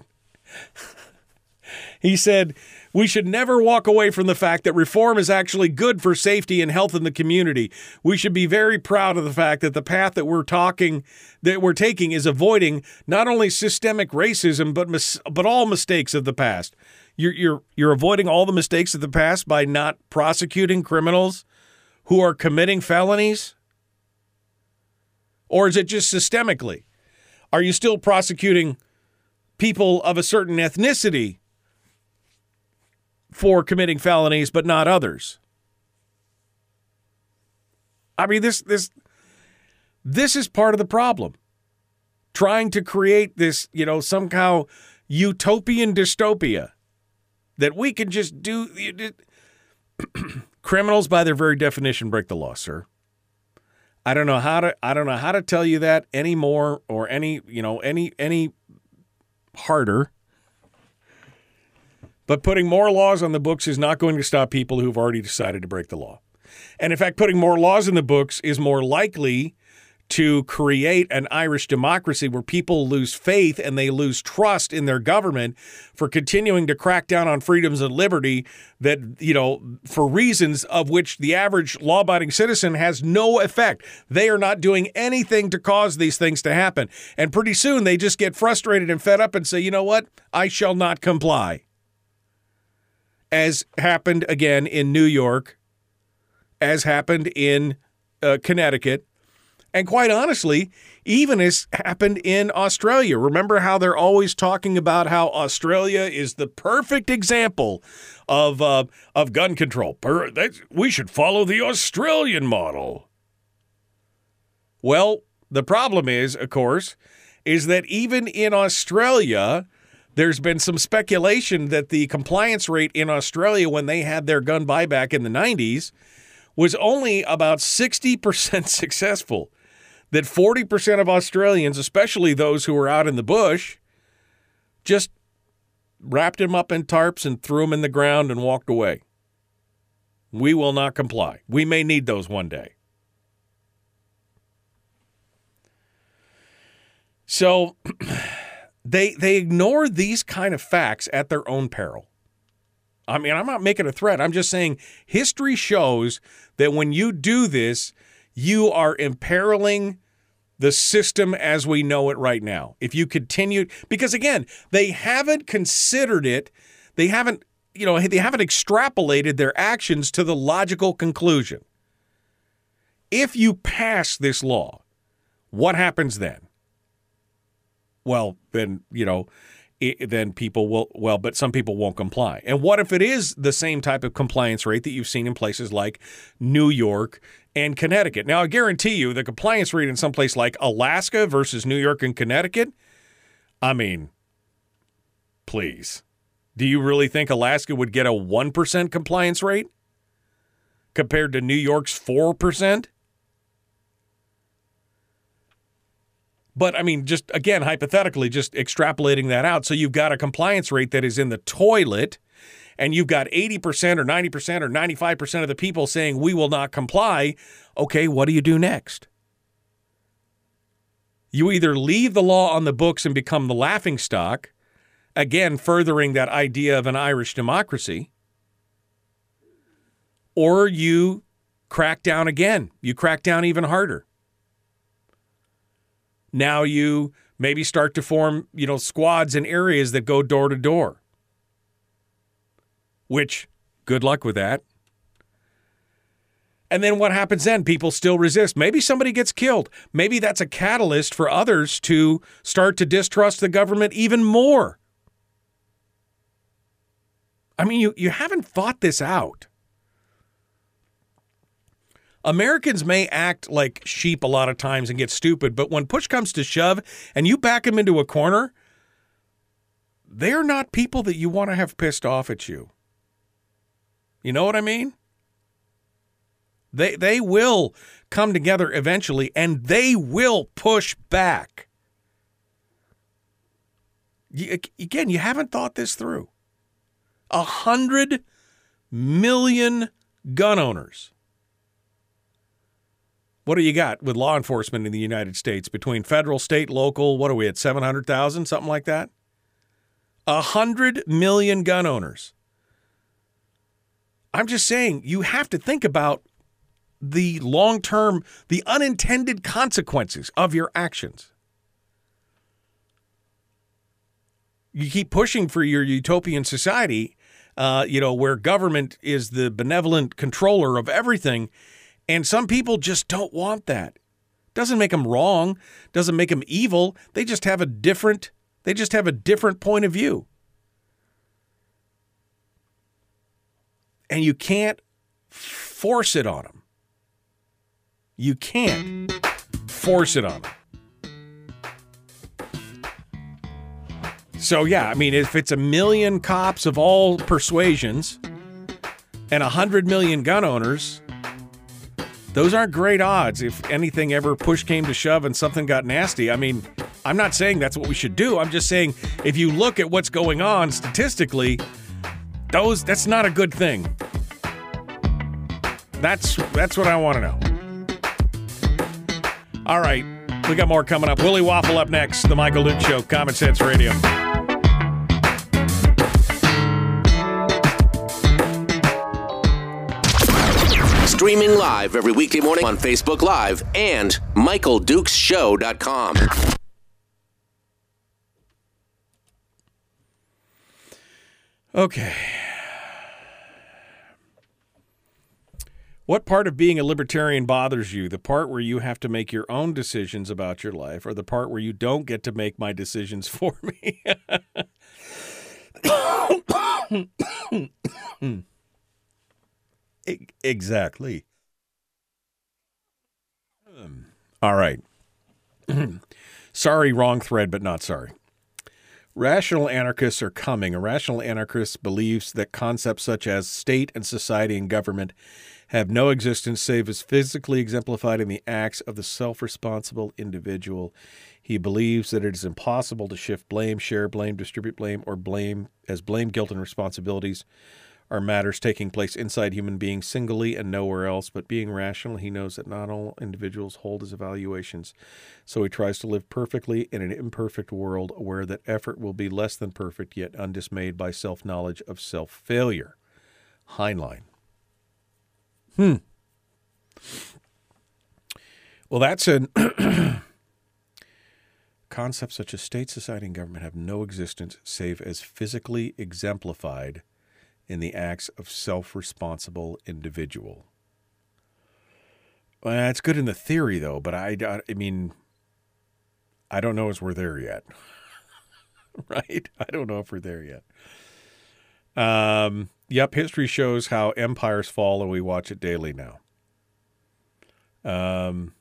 he said we should never walk away from the fact that reform is actually good for safety and health in the community. We should be very proud of the fact that the path that we're talking that we're taking is avoiding not only systemic racism but mis- but all mistakes of the past. You're you're you're avoiding all the mistakes of the past by not prosecuting criminals who are committing felonies? Or is it just systemically? Are you still prosecuting people of a certain ethnicity for committing felonies, but not others. I mean, this this this is part of the problem. Trying to create this, you know, somehow utopian dystopia that we can just do. Criminals, by their very definition, break the law, sir. I don't know how to. I don't know how to tell you that any more or any, you know, any any harder but putting more laws on the books is not going to stop people who've already decided to break the law. And in fact, putting more laws in the books is more likely to create an Irish democracy where people lose faith and they lose trust in their government for continuing to crack down on freedoms and liberty that, you know, for reasons of which the average law abiding citizen has no effect. They are not doing anything to cause these things to happen. And pretty soon they just get frustrated and fed up and say, you know what? I shall not comply as happened again in New York, as happened in uh, Connecticut, and quite honestly, even as happened in Australia. Remember how they're always talking about how Australia is the perfect example of uh, of gun control. We should follow the Australian model. Well, the problem is, of course, is that even in Australia, there's been some speculation that the compliance rate in Australia when they had their gun buyback in the 90s was only about 60% successful. That 40% of Australians, especially those who were out in the bush, just wrapped him up in tarps and threw him in the ground and walked away. We will not comply. We may need those one day. So they they ignore these kind of facts at their own peril. I mean, I'm not making a threat. I'm just saying history shows that when you do this, you are imperiling the system as we know it right now. If you continue because again, they haven't considered it, they haven't, you know, they haven't extrapolated their actions to the logical conclusion. If you pass this law, what happens then? Well, then, you know, it, then people will, well, but some people won't comply. And what if it is the same type of compliance rate that you've seen in places like New York and Connecticut? Now, I guarantee you the compliance rate in some place like Alaska versus New York and Connecticut, I mean, please. Do you really think Alaska would get a 1% compliance rate compared to New York's 4%? But I mean, just again, hypothetically, just extrapolating that out. So you've got a compliance rate that is in the toilet, and you've got 80% or 90% or 95% of the people saying, we will not comply. Okay, what do you do next? You either leave the law on the books and become the laughing stock, again, furthering that idea of an Irish democracy, or you crack down again. You crack down even harder now you maybe start to form, you know, squads in areas that go door to door. Which, good luck with that. And then what happens then? People still resist. Maybe somebody gets killed. Maybe that's a catalyst for others to start to distrust the government even more. I mean, you, you haven't thought this out. Americans may act like sheep a lot of times and get stupid, but when push comes to shove and you back them into a corner, they're not people that you want to have pissed off at you. You know what I mean? They they will come together eventually and they will push back. You, again, you haven't thought this through. A hundred million gun owners. What do you got with law enforcement in the United States between federal, state, local? What are we at? 700,000, something like that? A hundred million gun owners. I'm just saying, you have to think about the long term, the unintended consequences of your actions. You keep pushing for your utopian society, uh, you know, where government is the benevolent controller of everything. And some people just don't want that. Doesn't make them wrong, doesn't make them evil. They just have a different they just have a different point of view. And you can't force it on them. You can't force it on them. So, yeah, I mean, if it's a million cops of all persuasions and a hundred million gun owners, those aren't great odds if anything ever push came to shove and something got nasty. I mean, I'm not saying that's what we should do. I'm just saying if you look at what's going on statistically, those that's not a good thing. That's that's what I want to know. All right, we got more coming up. Willie Waffle up next. The Michael Duke Show, Common Sense Radio. Streaming live every weekday morning on Facebook Live and MichaelDukesShow.com. Okay. What part of being a libertarian bothers you? The part where you have to make your own decisions about your life, or the part where you don't get to make my decisions for me? Exactly. Um, all right. sorry, wrong thread, but not sorry. Rational anarchists are coming. A rational anarchist believes that concepts such as state and society and government have no existence save as physically exemplified in the acts of the self responsible individual. He believes that it is impossible to shift blame, share blame, distribute blame, or blame as blame, guilt, and responsibilities are matters taking place inside human beings singly and nowhere else. But being rational, he knows that not all individuals hold his evaluations. So he tries to live perfectly in an imperfect world, aware that effort will be less than perfect, yet undismayed by self knowledge of self failure. Heinlein. Hmm. Well, that's an concept such as state, society, and government have no existence save as physically exemplified in the acts of self-responsible individual. Well, that's good in the theory, though, but I, I mean, I don't know as we're there yet. right? I don't know if we're there yet. Um, yep, history shows how empires fall, and we watch it daily now. Um,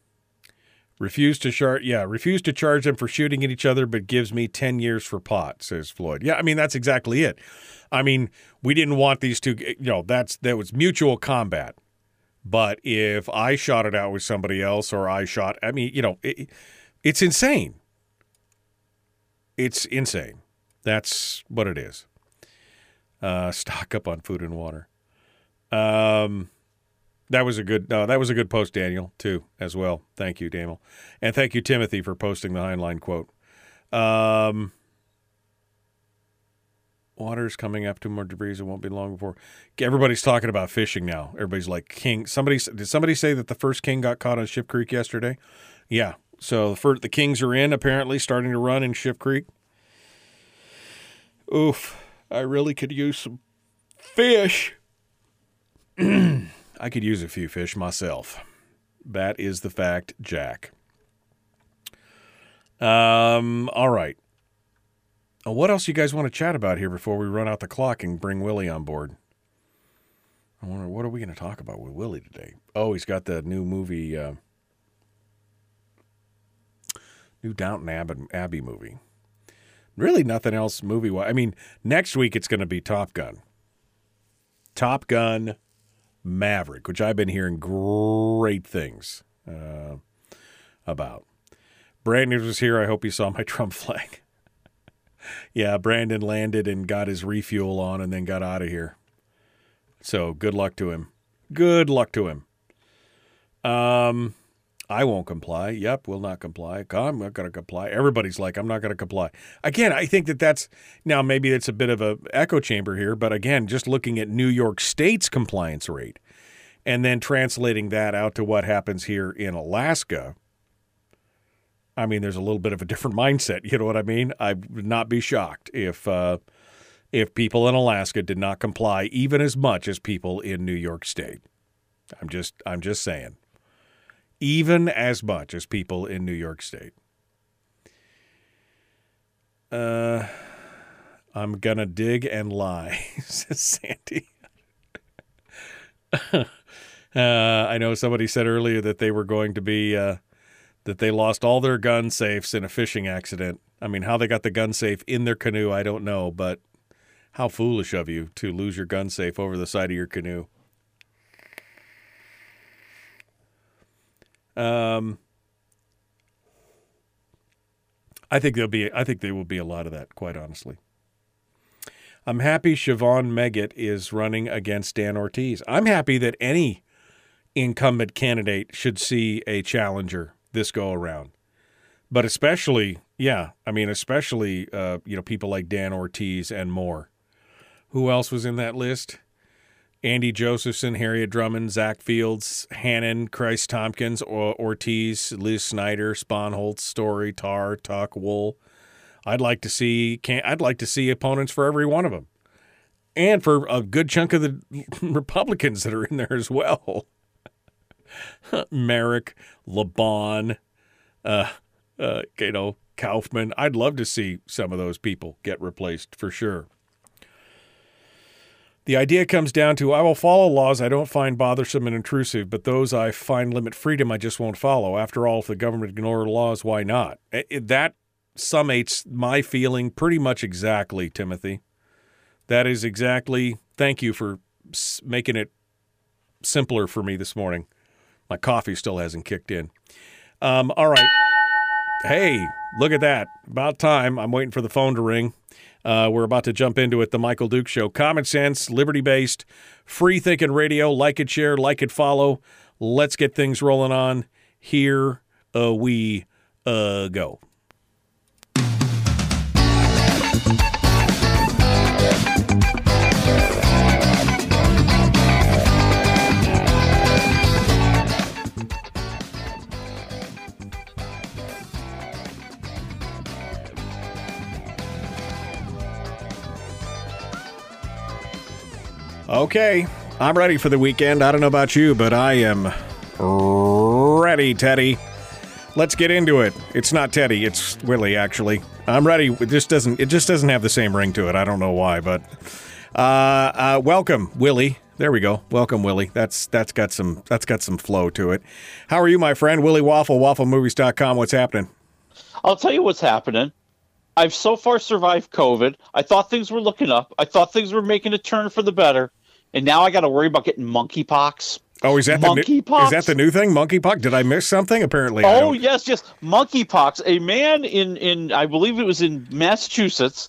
refuse to charge, yeah, refuse to charge them for shooting at each other, but gives me ten years for pot, says Floyd. Yeah, I mean that's exactly it. I mean, we didn't want these two. You know, that's that was mutual combat. But if I shot it out with somebody else, or I shot, I mean, you know, it, it's insane. It's insane. That's what it is. Uh, stock up on food and water. Um, that was a good. No, that was a good post, Daniel, too, as well. Thank you, Daniel, and thank you, Timothy, for posting the Heinlein quote. Um, water's coming up to more debris. It won't be long before everybody's talking about fishing now. Everybody's like king. Somebody did somebody say that the first king got caught on Ship Creek yesterday? Yeah. So the first, the kings are in apparently, starting to run in Ship Creek. Oof. I really could use some fish. I could use a few fish myself. That is the fact, Jack. Um, all right. Uh, what else you guys want to chat about here before we run out the clock and bring Willie on board? I wonder what are we going to talk about with Willie today? Oh, he's got the new movie, uh, new Downton Abbey, Abbey movie. Really, nothing else movie. I mean, next week it's going to be Top Gun. Top Gun Maverick, which I've been hearing great things uh, about. Brandon was here. I hope you saw my Trump flag. yeah, Brandon landed and got his refuel on and then got out of here. So good luck to him. Good luck to him. Um, I won't comply. Yep, will not comply. I'm not going to comply. Everybody's like, I'm not going to comply. Again, I think that that's now maybe it's a bit of a echo chamber here, but again, just looking at New York State's compliance rate and then translating that out to what happens here in Alaska. I mean, there's a little bit of a different mindset. You know what I mean? I would not be shocked if uh, if people in Alaska did not comply even as much as people in New York State. I'm just I'm just saying even as much as people in New York State. Uh, I'm gonna dig and lie, says Sandy. uh, I know somebody said earlier that they were going to be uh, that they lost all their gun safes in a fishing accident. I mean, how they got the gun safe in their canoe, I don't know, but how foolish of you to lose your gun safe over the side of your canoe. Um, I think there'll be. I think there will be a lot of that. Quite honestly, I'm happy Siobhan Meggett is running against Dan Ortiz. I'm happy that any incumbent candidate should see a challenger this go around, but especially, yeah, I mean, especially, uh, you know, people like Dan Ortiz and more. Who else was in that list? Andy Josephson, Harriet Drummond, Zack Fields, Hannan, Christ Tompkins, Ortiz, Liz Snyder, Spohnholz, Story, Tarr, Tuck, Wool. I'd like to see I'd like to see opponents for every one of them, and for a good chunk of the Republicans that are in there as well. Merrick, LeBon, uh, uh, you know Kaufman. I'd love to see some of those people get replaced for sure. The idea comes down to I will follow laws I don't find bothersome and intrusive, but those I find limit freedom I just won't follow. After all, if the government ignore laws, why not? It, that summates my feeling pretty much exactly, Timothy. That is exactly. Thank you for making it simpler for me this morning. My coffee still hasn't kicked in. Um, all right. Hey, look at that. About time. I'm waiting for the phone to ring. Uh, we're about to jump into it. The Michael Duke Show. Common sense, liberty based, free thinking radio. Like it, share, like it, follow. Let's get things rolling on. Here uh, we uh, go. Okay, I'm ready for the weekend. I don't know about you, but I am ready, Teddy. Let's get into it. It's not Teddy, it's Willie actually. I'm ready. It just doesn't it just doesn't have the same ring to it. I don't know why, but uh, uh, welcome, Willie. There we go. Welcome, Willie. That's that's got some that's got some flow to it. How are you, my friend? Willie Waffle, wafflemovies.com. What's happening? I'll tell you what's happening. I've so far survived COVID. I thought things were looking up. I thought things were making a turn for the better and now I got to worry about getting monkeypox. Oh, is that monkeypox? Is that the new thing? Monkeypox? Did I miss something? Apparently. Oh yes, yes. Monkeypox. A man in in I believe it was in Massachusetts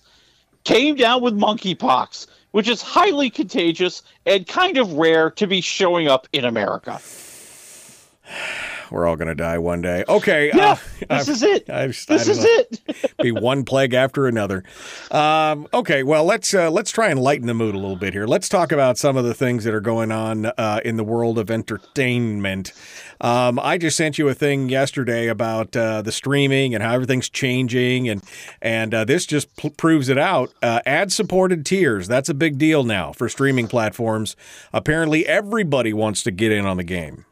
came down with monkeypox, which is highly contagious and kind of rare to be showing up in America. We're all going to die one day. Okay. Yeah, uh, this I've, is it. I've, this is know, it. be one plague after another. Um, okay. Well, let's uh, let's try and lighten the mood a little bit here. Let's talk about some of the things that are going on uh, in the world of entertainment. Um, I just sent you a thing yesterday about uh, the streaming and how everything's changing, and and uh, this just p- proves it out. Uh, Ad supported tiers. That's a big deal now for streaming platforms. Apparently, everybody wants to get in on the game.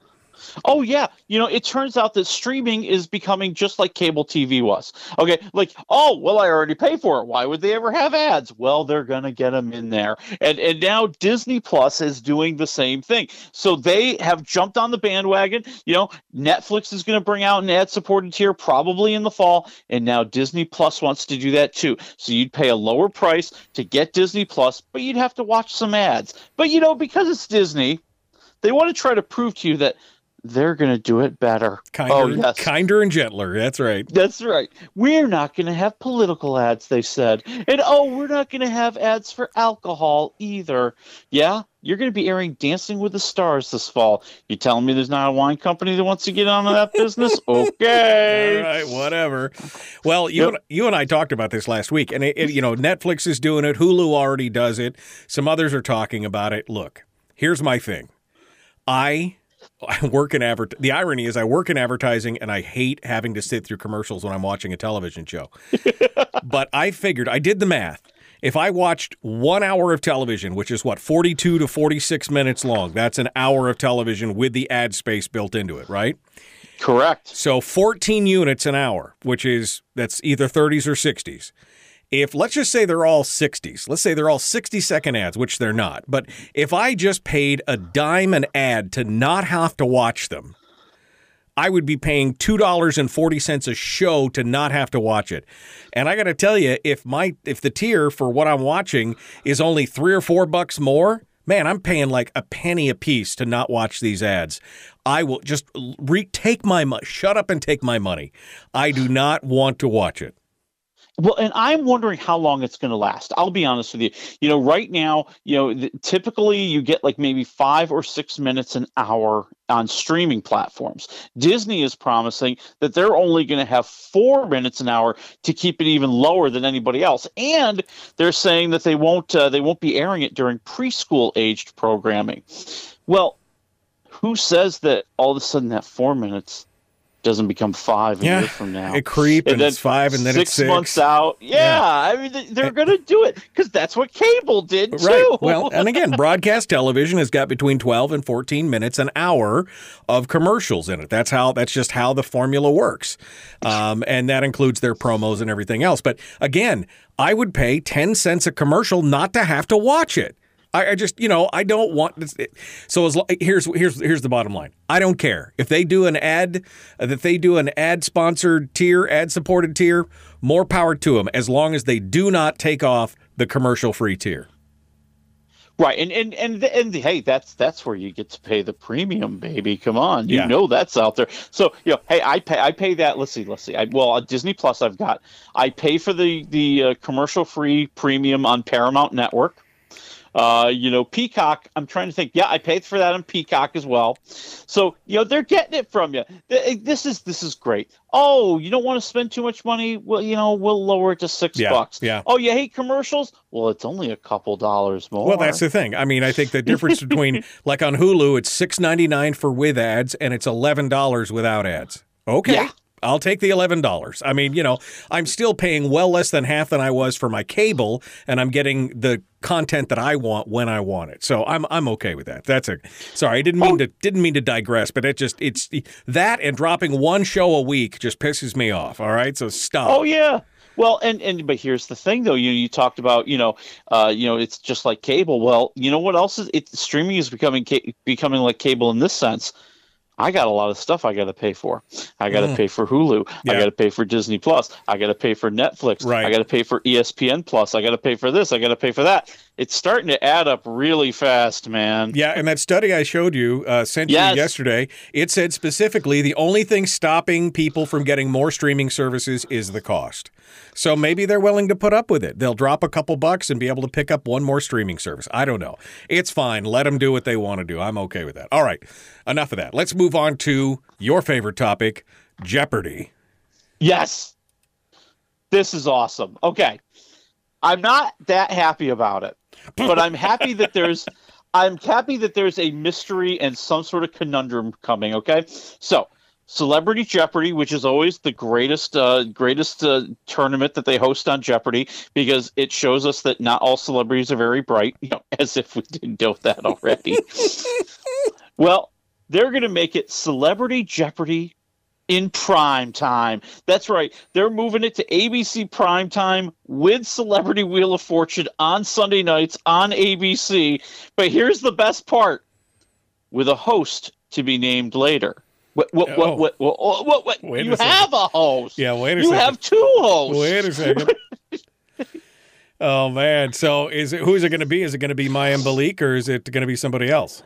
Oh yeah, you know, it turns out that streaming is becoming just like cable TV was. Okay, like oh well, I already pay for it. Why would they ever have ads? Well, they're gonna get them in there, and and now Disney Plus is doing the same thing. So they have jumped on the bandwagon. You know, Netflix is going to bring out an ad-supported tier probably in the fall, and now Disney Plus wants to do that too. So you'd pay a lower price to get Disney Plus, but you'd have to watch some ads. But you know, because it's Disney, they want to try to prove to you that they're going to do it better. Oh, kinder, oh, yes. kinder and gentler. That's right. That's right. We're not going to have political ads, they said. And oh, we're not going to have ads for alcohol either. Yeah, you're going to be airing Dancing with the Stars this fall. You telling me there's not a wine company that wants to get on that business? Okay. All right, whatever. Well, you Yep. and, you and I talked about this last week, and it, it, you know Netflix is doing it. Hulu already does it. Some others are talking about it. Look, here's my thing. I I work in advert. The irony is, I work in advertising, and I hate having to sit through commercials when I'm watching a television show. but I figured I did the math. If I watched one hour of television, which is what 42 to 46 minutes long, that's an hour of television with the ad space built into it, right? Correct. So 14 units an hour, which is that's either 30s or 60s. If let's just say they're all 60s, let's say they're all 60 second ads, which they're not. But if I just paid a dime an ad to not have to watch them, I would be paying $2.40 a show to not have to watch it. And I got to tell you, if my if the tier for what I'm watching is only 3 or 4 bucks more, man, I'm paying like a penny a piece to not watch these ads. I will just re- take my money. Shut up and take my money. I do not want to watch it. Well, and I'm wondering how long it's going to last. I'll be honest with you. You know, right now, you know, th- typically you get like maybe five or six minutes an hour on streaming platforms. Disney is promising that they're only going to have four minutes an hour to keep it even lower than anybody else, and they're saying that they won't uh, they won't be airing it during preschool aged programming. Well, who says that all of a sudden that four minutes doesn't become five a Yeah, year from now? it creep and it's five and then six it's six. months out. Yeah, I mean they- they're going to do it because that's what cable did too. Right. Well, and again, broadcast television has got between 12 and 14 minutes an hour of commercials in it. That's how that's just how the formula works. Um, and that includes their promos and everything else. But again, I would pay 10 cents a commercial not to have to watch it. I, I just, you know, I don't want this. So as here's here's here's the bottom line. I don't care if they do an ad, uh, that they do an ad sponsored tier, ad supported tier. More power to them, as long as they do not take off the commercial free tier. Right, and and and and the, hey, that's that's where you get to pay the premium, baby. Come on, you Yeah. know that's out there. So you know, hey, I pay I pay that. Let's see, let's see. I, well, Disney Plus, I've got I pay for the the uh, commercial free premium on Paramount Network. Uh, you know, Peacock. I'm trying to think. Yeah, I paid for that on Peacock as well. So you know, they're getting it from you. This is this is great. Oh, you don't want to spend too much money? Well, you know, we'll lower it to six Yeah, bucks. yeah. Oh, you hate commercials? Well, it's only a couple dollars more. Well, that's the thing. I mean, I think the difference between like on Hulu, it's six ninety nine for with ads, and it's eleven dollars without ads. Okay. Yeah. I'll take the eleven dollars. I mean, you know, I'm still paying well less than half than I was for my cable, and I'm getting the content that I want when I want it. So I'm I'm okay with that. That's a sorry, I didn't mean to didn't mean to digress, but it just it's that and dropping one show a week just pisses me off. All right, so stop. Oh yeah. Well, and and but here's the thing though. You you talked about you know uh you know it's just like cable. Well, you know what else is it streaming is becoming ca- becoming like cable in this sense. I got a lot of stuff I got to pay for. I got to Mm. pay for Hulu. I got to pay for Disney Plus. I got to pay for Netflix. Right. I got to pay for ESPN Plus. I got to pay for this. I got to pay for that. It's starting to add up really fast, man. Yeah, and that study I showed you, uh, sent Yes. you yesterday, it said specifically the only thing stopping people from getting more streaming services is the cost. So maybe they're willing to put up with it. They'll drop a couple bucks and be able to pick up one more streaming service. I don't know. It's fine. Let them do what they want to do. I'm okay with that. All right, enough of that. Let's move on to your favorite topic Jeopardy. Yes. This is awesome. Okay. I'm not that happy about it, but I'm happy that there's I'm happy that there's a mystery and some sort of conundrum coming, okay? So, Celebrity Jeopardy, which is always the greatest uh, greatest uh, tournament that they host on Jeopardy because it shows us that not all celebrities are very bright, you know, as if we didn't know that already. well, they're going to make it Celebrity Jeopardy in prime time. That's right. They're moving it to ABC prime time with Celebrity Wheel of Fortune on Sunday nights on ABC. But here's the best part with a host to be named later. What, what, Oh. what, what, what, what, what, what? Wait you have a host. Yeah, wait a you second. have two hosts. Wait a second. oh man. So is it who is it going to be? Is it going to be Mayim Bialik or is it going to be somebody else?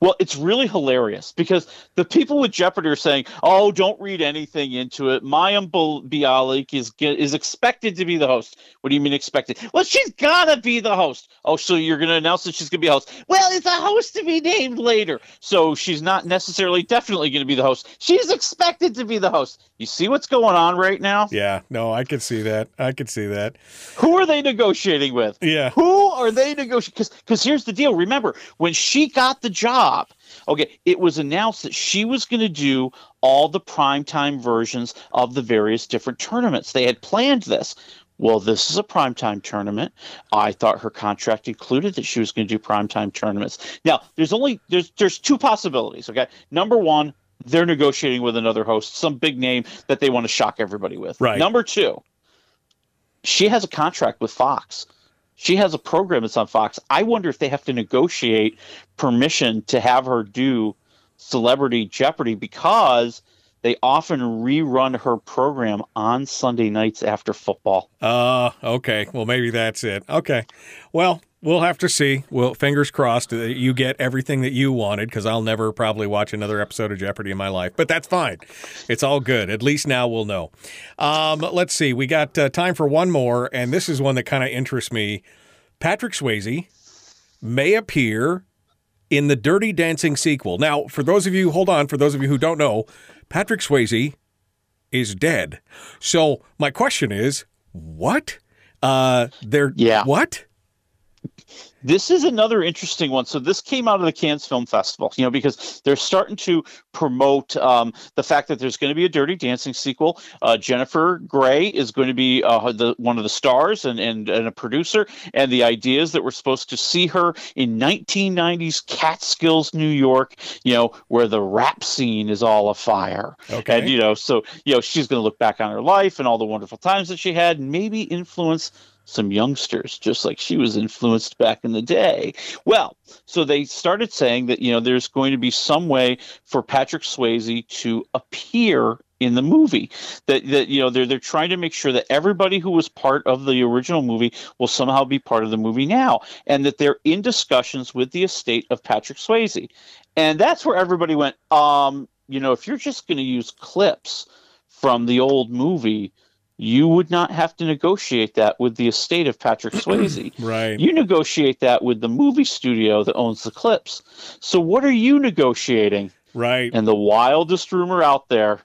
Well, it's really hilarious because the people with Jeopardy are saying, "Oh, don't read anything into it." Mayim Bialik is is expected to be the host. What do you mean expected? Well, she's gotta be the host. Oh, so you're to announce that she's to be a host? Well, it's a host to be named later, so she's not necessarily definitely to be the host. She's expected to be the host. You see what's going on right now? Yeah. No, I could see that. I could see that. Who are they negotiating with? Yeah. Who are they negotiating? Because because here's the deal. Remember when she got the job, okay, it was announced that she was going to do all the primetime versions of the various different tournaments. They had planned this. Well, this is a primetime tournament. I thought her contract included that she was going to do primetime tournaments. Now, there's only there's there's two possibilities. Okay, number one, they're negotiating with another host, some big name that they want to shock everybody with. Right. Number two, she has a contract with Fox. She has a program that's on Fox. I wonder if they have to negotiate permission to have her do Celebrity Jeopardy because they often rerun her program on Sunday nights after football. Uh, okay. Well, maybe that's it. Okay. Well, we'll have to see. Well, fingers crossed that you get everything that you wanted because I'll never probably watch another episode of Jeopardy in my life. But that's fine. It's all good. At least now we'll know. Um, let's see. We got uh, time for one more, and this is one that kind of interests me. Patrick Swayze may appear in the Dirty Dancing sequel. Now, for those of you, hold on, for those of you who don't know, Patrick Swayze is dead. So my question is, what? Uh, they're yeah. What? This is another interesting one. So this came out of the Cannes Film Festival, you know, because they're starting to promote um, the fact that there's going to be a Dirty Dancing sequel. Uh, Jennifer Grey is going to be uh, the one of the stars and, and and a producer. And the idea is that we're supposed to see her in 1990s Catskills, New York, you know, where the rap scene is all afire. Okay. And you know, so you know, she's going to look back on her life and all the wonderful times that she had, and maybe influence some youngsters, just like she was influenced back in the day. Well, so they started saying that, you know, there's going to be some way for Patrick Swayze to appear in the movie that that you know they're they're trying to make sure that everybody who was part of the original movie will somehow be part of the movie now and that they're in discussions with the estate of Patrick Swayze and that's where everybody went um you know if you're just going to use clips from the old movie you would not have to negotiate that with the estate of Patrick Swayze. right. You negotiate that with the movie studio that owns the clips. So what are you negotiating? Right. And the wildest rumor out there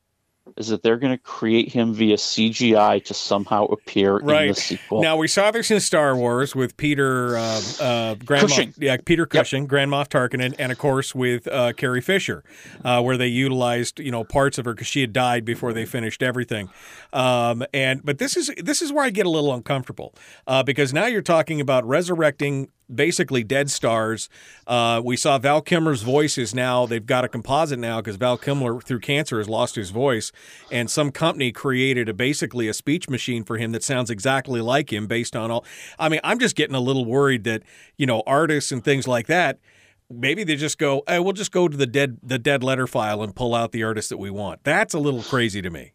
is that they're going to create him via CGI to somehow appear in the Right. sequel. Now we saw this in Star Wars with Peter uh, uh, Grand Cushing. Moff, yeah, Peter Cushing, Grand Moff Tarkin, and of course with uh, Carrie Fisher, uh, where they utilized you know parts of her because she had died before they finished everything. Um, and but this is this is where I get a little uncomfortable uh, because now you're talking about resurrecting basically dead stars. Uh, we saw Val Kilmer's voice is now they've got a composite now because Val Kilmer through cancer has lost his voice, and some company created a basically a speech machine for him that sounds exactly like him based on all. I mean, I'm just getting a little worried that you know artists and things like that. Maybe they just go, hey, we'll just go to the dead the dead letter file and pull out the artist that we want. That's a little crazy to me.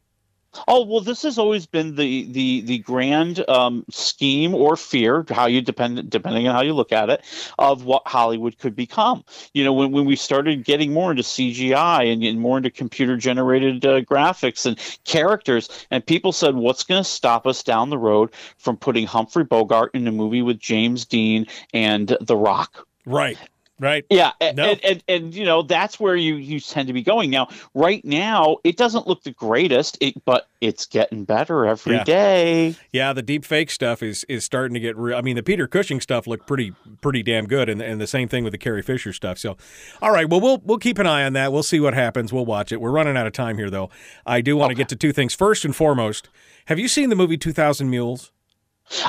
Oh well, this has always been the the the grand um, scheme or fear, how you depend depending on how you look at it, of what Hollywood could become. You know, when when we started getting more into CGI and, and more into computer generated uh, graphics and characters, and people said, "What's going to stop us down the road from putting Humphrey Bogart in a movie with James Dean and The Rock?" Right. Right. Yeah, and, No. and, and and you know that's where you you tend to be going now. Right now, it doesn't look the greatest, it, but it's getting better every Yeah. day. Yeah, the deep fake stuff is is starting to get real. I mean, the Peter Cushing stuff looked pretty pretty damn good, and and the same thing with the Carrie Fisher stuff. So, all right, well we'll we'll keep an eye on that. We'll see what happens. We'll watch it. We're running out of time here, though. I do want to get to two things. First and foremost, have you seen the movie Two Thousand Mules?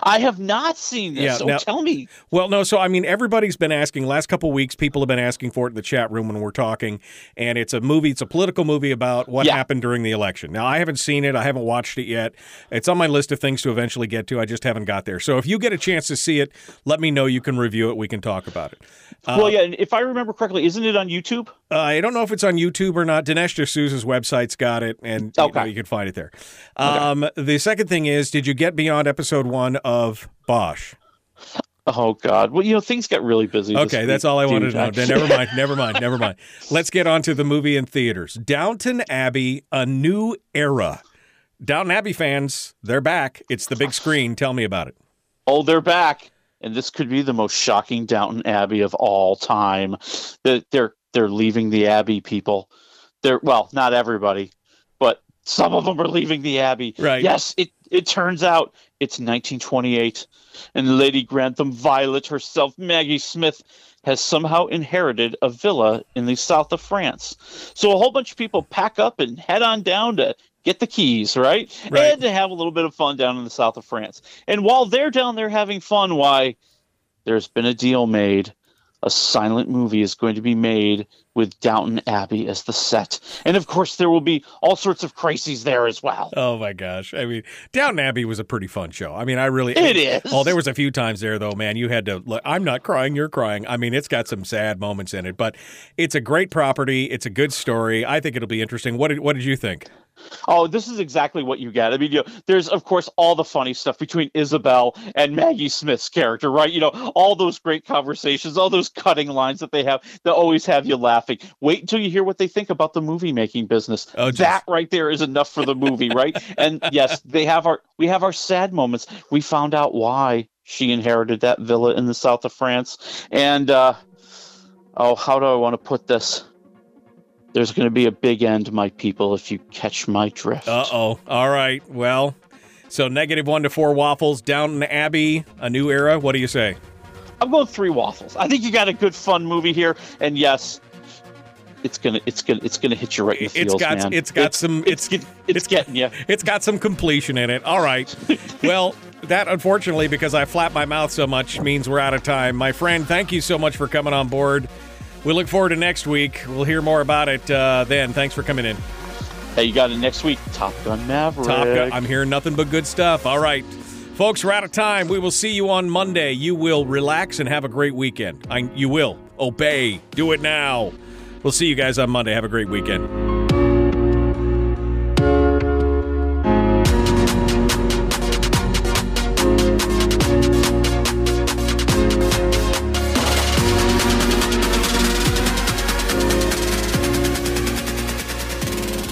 I have not seen this. Yeah, so now- tell me. Well, no. So I mean, everybody's been asking. Last couple weeks, people have been asking for it in the chat room when we're talking, and it's a movie. It's a political movie about what Yeah. happened during the election. Now, I haven't seen it. I haven't watched it yet. It's on my list of things to eventually get to. I just haven't got there. So if you get a chance to see it, let me know. You can review it. We can talk about it. Uh, well, yeah, if I remember correctly, isn't it on YouTube? Uh, I don't know if it's on YouTube or not. Dinesh D'Souza's website's got it, and you, know, you can find it there. Um, The second thing is, did you get beyond episode one of Bosch? Oh God! Well, you know things got really busy. Okay, that's week, all I wanted to know. Then never mind, never mind, never mind. Let's get on to the movie in theaters. Downton Abbey: A New Era. Downton Abbey fans, they're back. It's the big screen. Tell me about it. Oh, they're back, and this could be the most shocking Downton Abbey of all time. That they're they're leaving the Abbey, people. They're well, not everybody, but some of them are leaving the Abbey. Right. Yes, it it turns out it's 1928, and Lady Grantham Violet herself, Maggie Smith, has somehow inherited a villa in the south of France. So a whole bunch of people pack up and head on down to get the keys, right? Right. And to have a little bit of fun down in the south of France. And while they're down there having fun, why there's been a deal made. A silent movie is going to be made with Downton Abbey as the set. And of course, there will be all sorts of crises there as well. Oh my gosh! I mean, Downton Abbey was a pretty fun show. I mean, I really It is. Oh, there was a few times there though, man. You had to. Look, I'm not crying. You're crying. I mean, it's got some sad moments in it, but it's a great property. It's a good story. I think it'll be interesting. What did What did you think? Oh, this is exactly what you get. I mean, you know, there's of course all the funny stuff between Isabel and Maggie Smith's character, right? You know, all those great conversations, all those cutting lines that they have that always have you laughing. Wait until you hear what they think about the movie making business. Oh, geez. that right there is enough for the movie, right? and yes, they have our we have our sad moments. We found out why she inherited that villa in the south of France, and uh, oh, how do I want to put this? There's going to be a big end, my people, if you catch my drift. Uh oh. All right. Well, so negative one to four waffles. Downton Abbey, a new era. What do you say? I'm going three waffles. I think you got a good fun movie here, and yes, it's gonna it's gonna it's gonna hit you right in the It's feels, got man. it's got some it's it's, it's getting you. It's got some completion in it. All right. well, that unfortunately, because I flap my mouth so much, means we're out of time. My friend, thank you so much for coming on board. We look forward to next week. We'll hear more about it uh, then. Thanks for coming in. Hey, you got it next week. Top Gun Maverick. Top Gun. I'm hearing nothing but good stuff. All right. Folks, we're out of time. We will see you on Monday. You will relax and have a great weekend. I, you will. Obey. Do it now. We'll see you guys on Monday. Have a great weekend.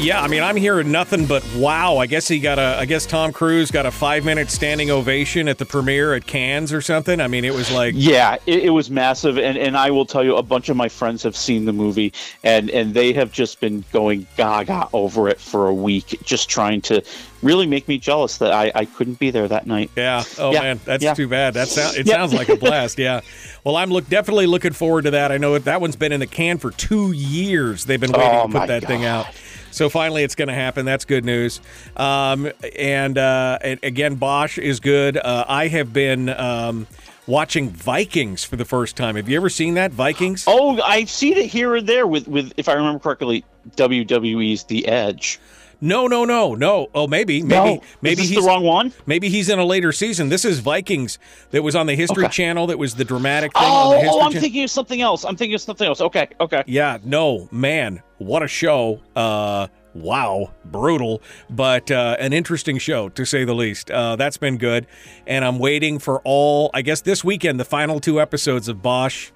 Yeah, I mean, I'm hearing nothing but wow. I guess he got a. I guess Tom Cruise got a five minute standing ovation at the premiere at Cannes or something. I mean, it was like Yeah, it, it was massive, and, and I will tell you, a bunch of my friends have seen the movie, and and they have just been going gaga over it for a week, just trying to really make me jealous that I, I couldn't be there that night. Yeah. Oh Yeah. man, that's Yeah. too bad. That sound, it Yeah. sounds like a blast. Yeah. Well, I'm look definitely looking forward to that. I know that one's been in the can for two years. They've been oh, waiting Oh, to put that thing out. So finally, it's going to happen. That's good news. Um, and, uh, and again, Bosch is good. Uh, I have been um, watching Vikings for the first time. Have you ever seen that Vikings? Oh, I've seen it here and there with with if I remember correctly, WWE's The Edge. No, no, no, no. Oh, maybe, maybe, No. Maybe this the he's wrong one. Maybe he's in a later season. This is Vikings that was on the History Okay. Channel. That was the dramatic thing on Oh, the History oh, I'm Channel. thinking of something else. I'm thinking of something else. Okay, okay. Yeah, no, man, what a show. Uh wow, brutal, but uh an interesting show to say the least. Uh that's been good. And I'm waiting for all I guess this weekend the final two episodes of Bosch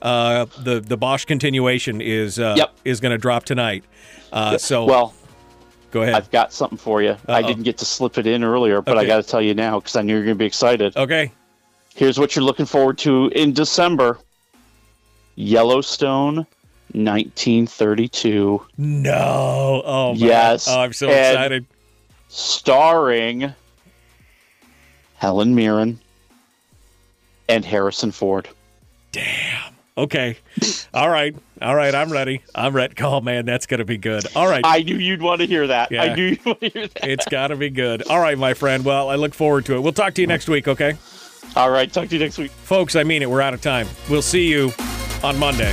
uh the the Bosch continuation is uh Yep. is going to drop tonight. Uh so well, go ahead. I've got something for you. I Uh-oh. didn't get to slip it in earlier, but I got to tell you now because I knew you're going to be excited. Okay. Here's what you're looking forward to in December Yellowstone 1932. No. Oh man. Yes. Oh, I'm so And excited. Starring Helen Mirren and Harrison Ford. Damn. Okay. All right. All right, I'm ready. I'm ready. Oh man, that's gonna be good. All right. I knew you'd want to hear that. Yeah. I knew you'd want to hear that. It's got to be good. All right, my friend. Well, I look forward to it. We'll talk to you next week, okay? All right, talk to you next week. Folks, I mean it. We're out of time. We'll see you on Monday.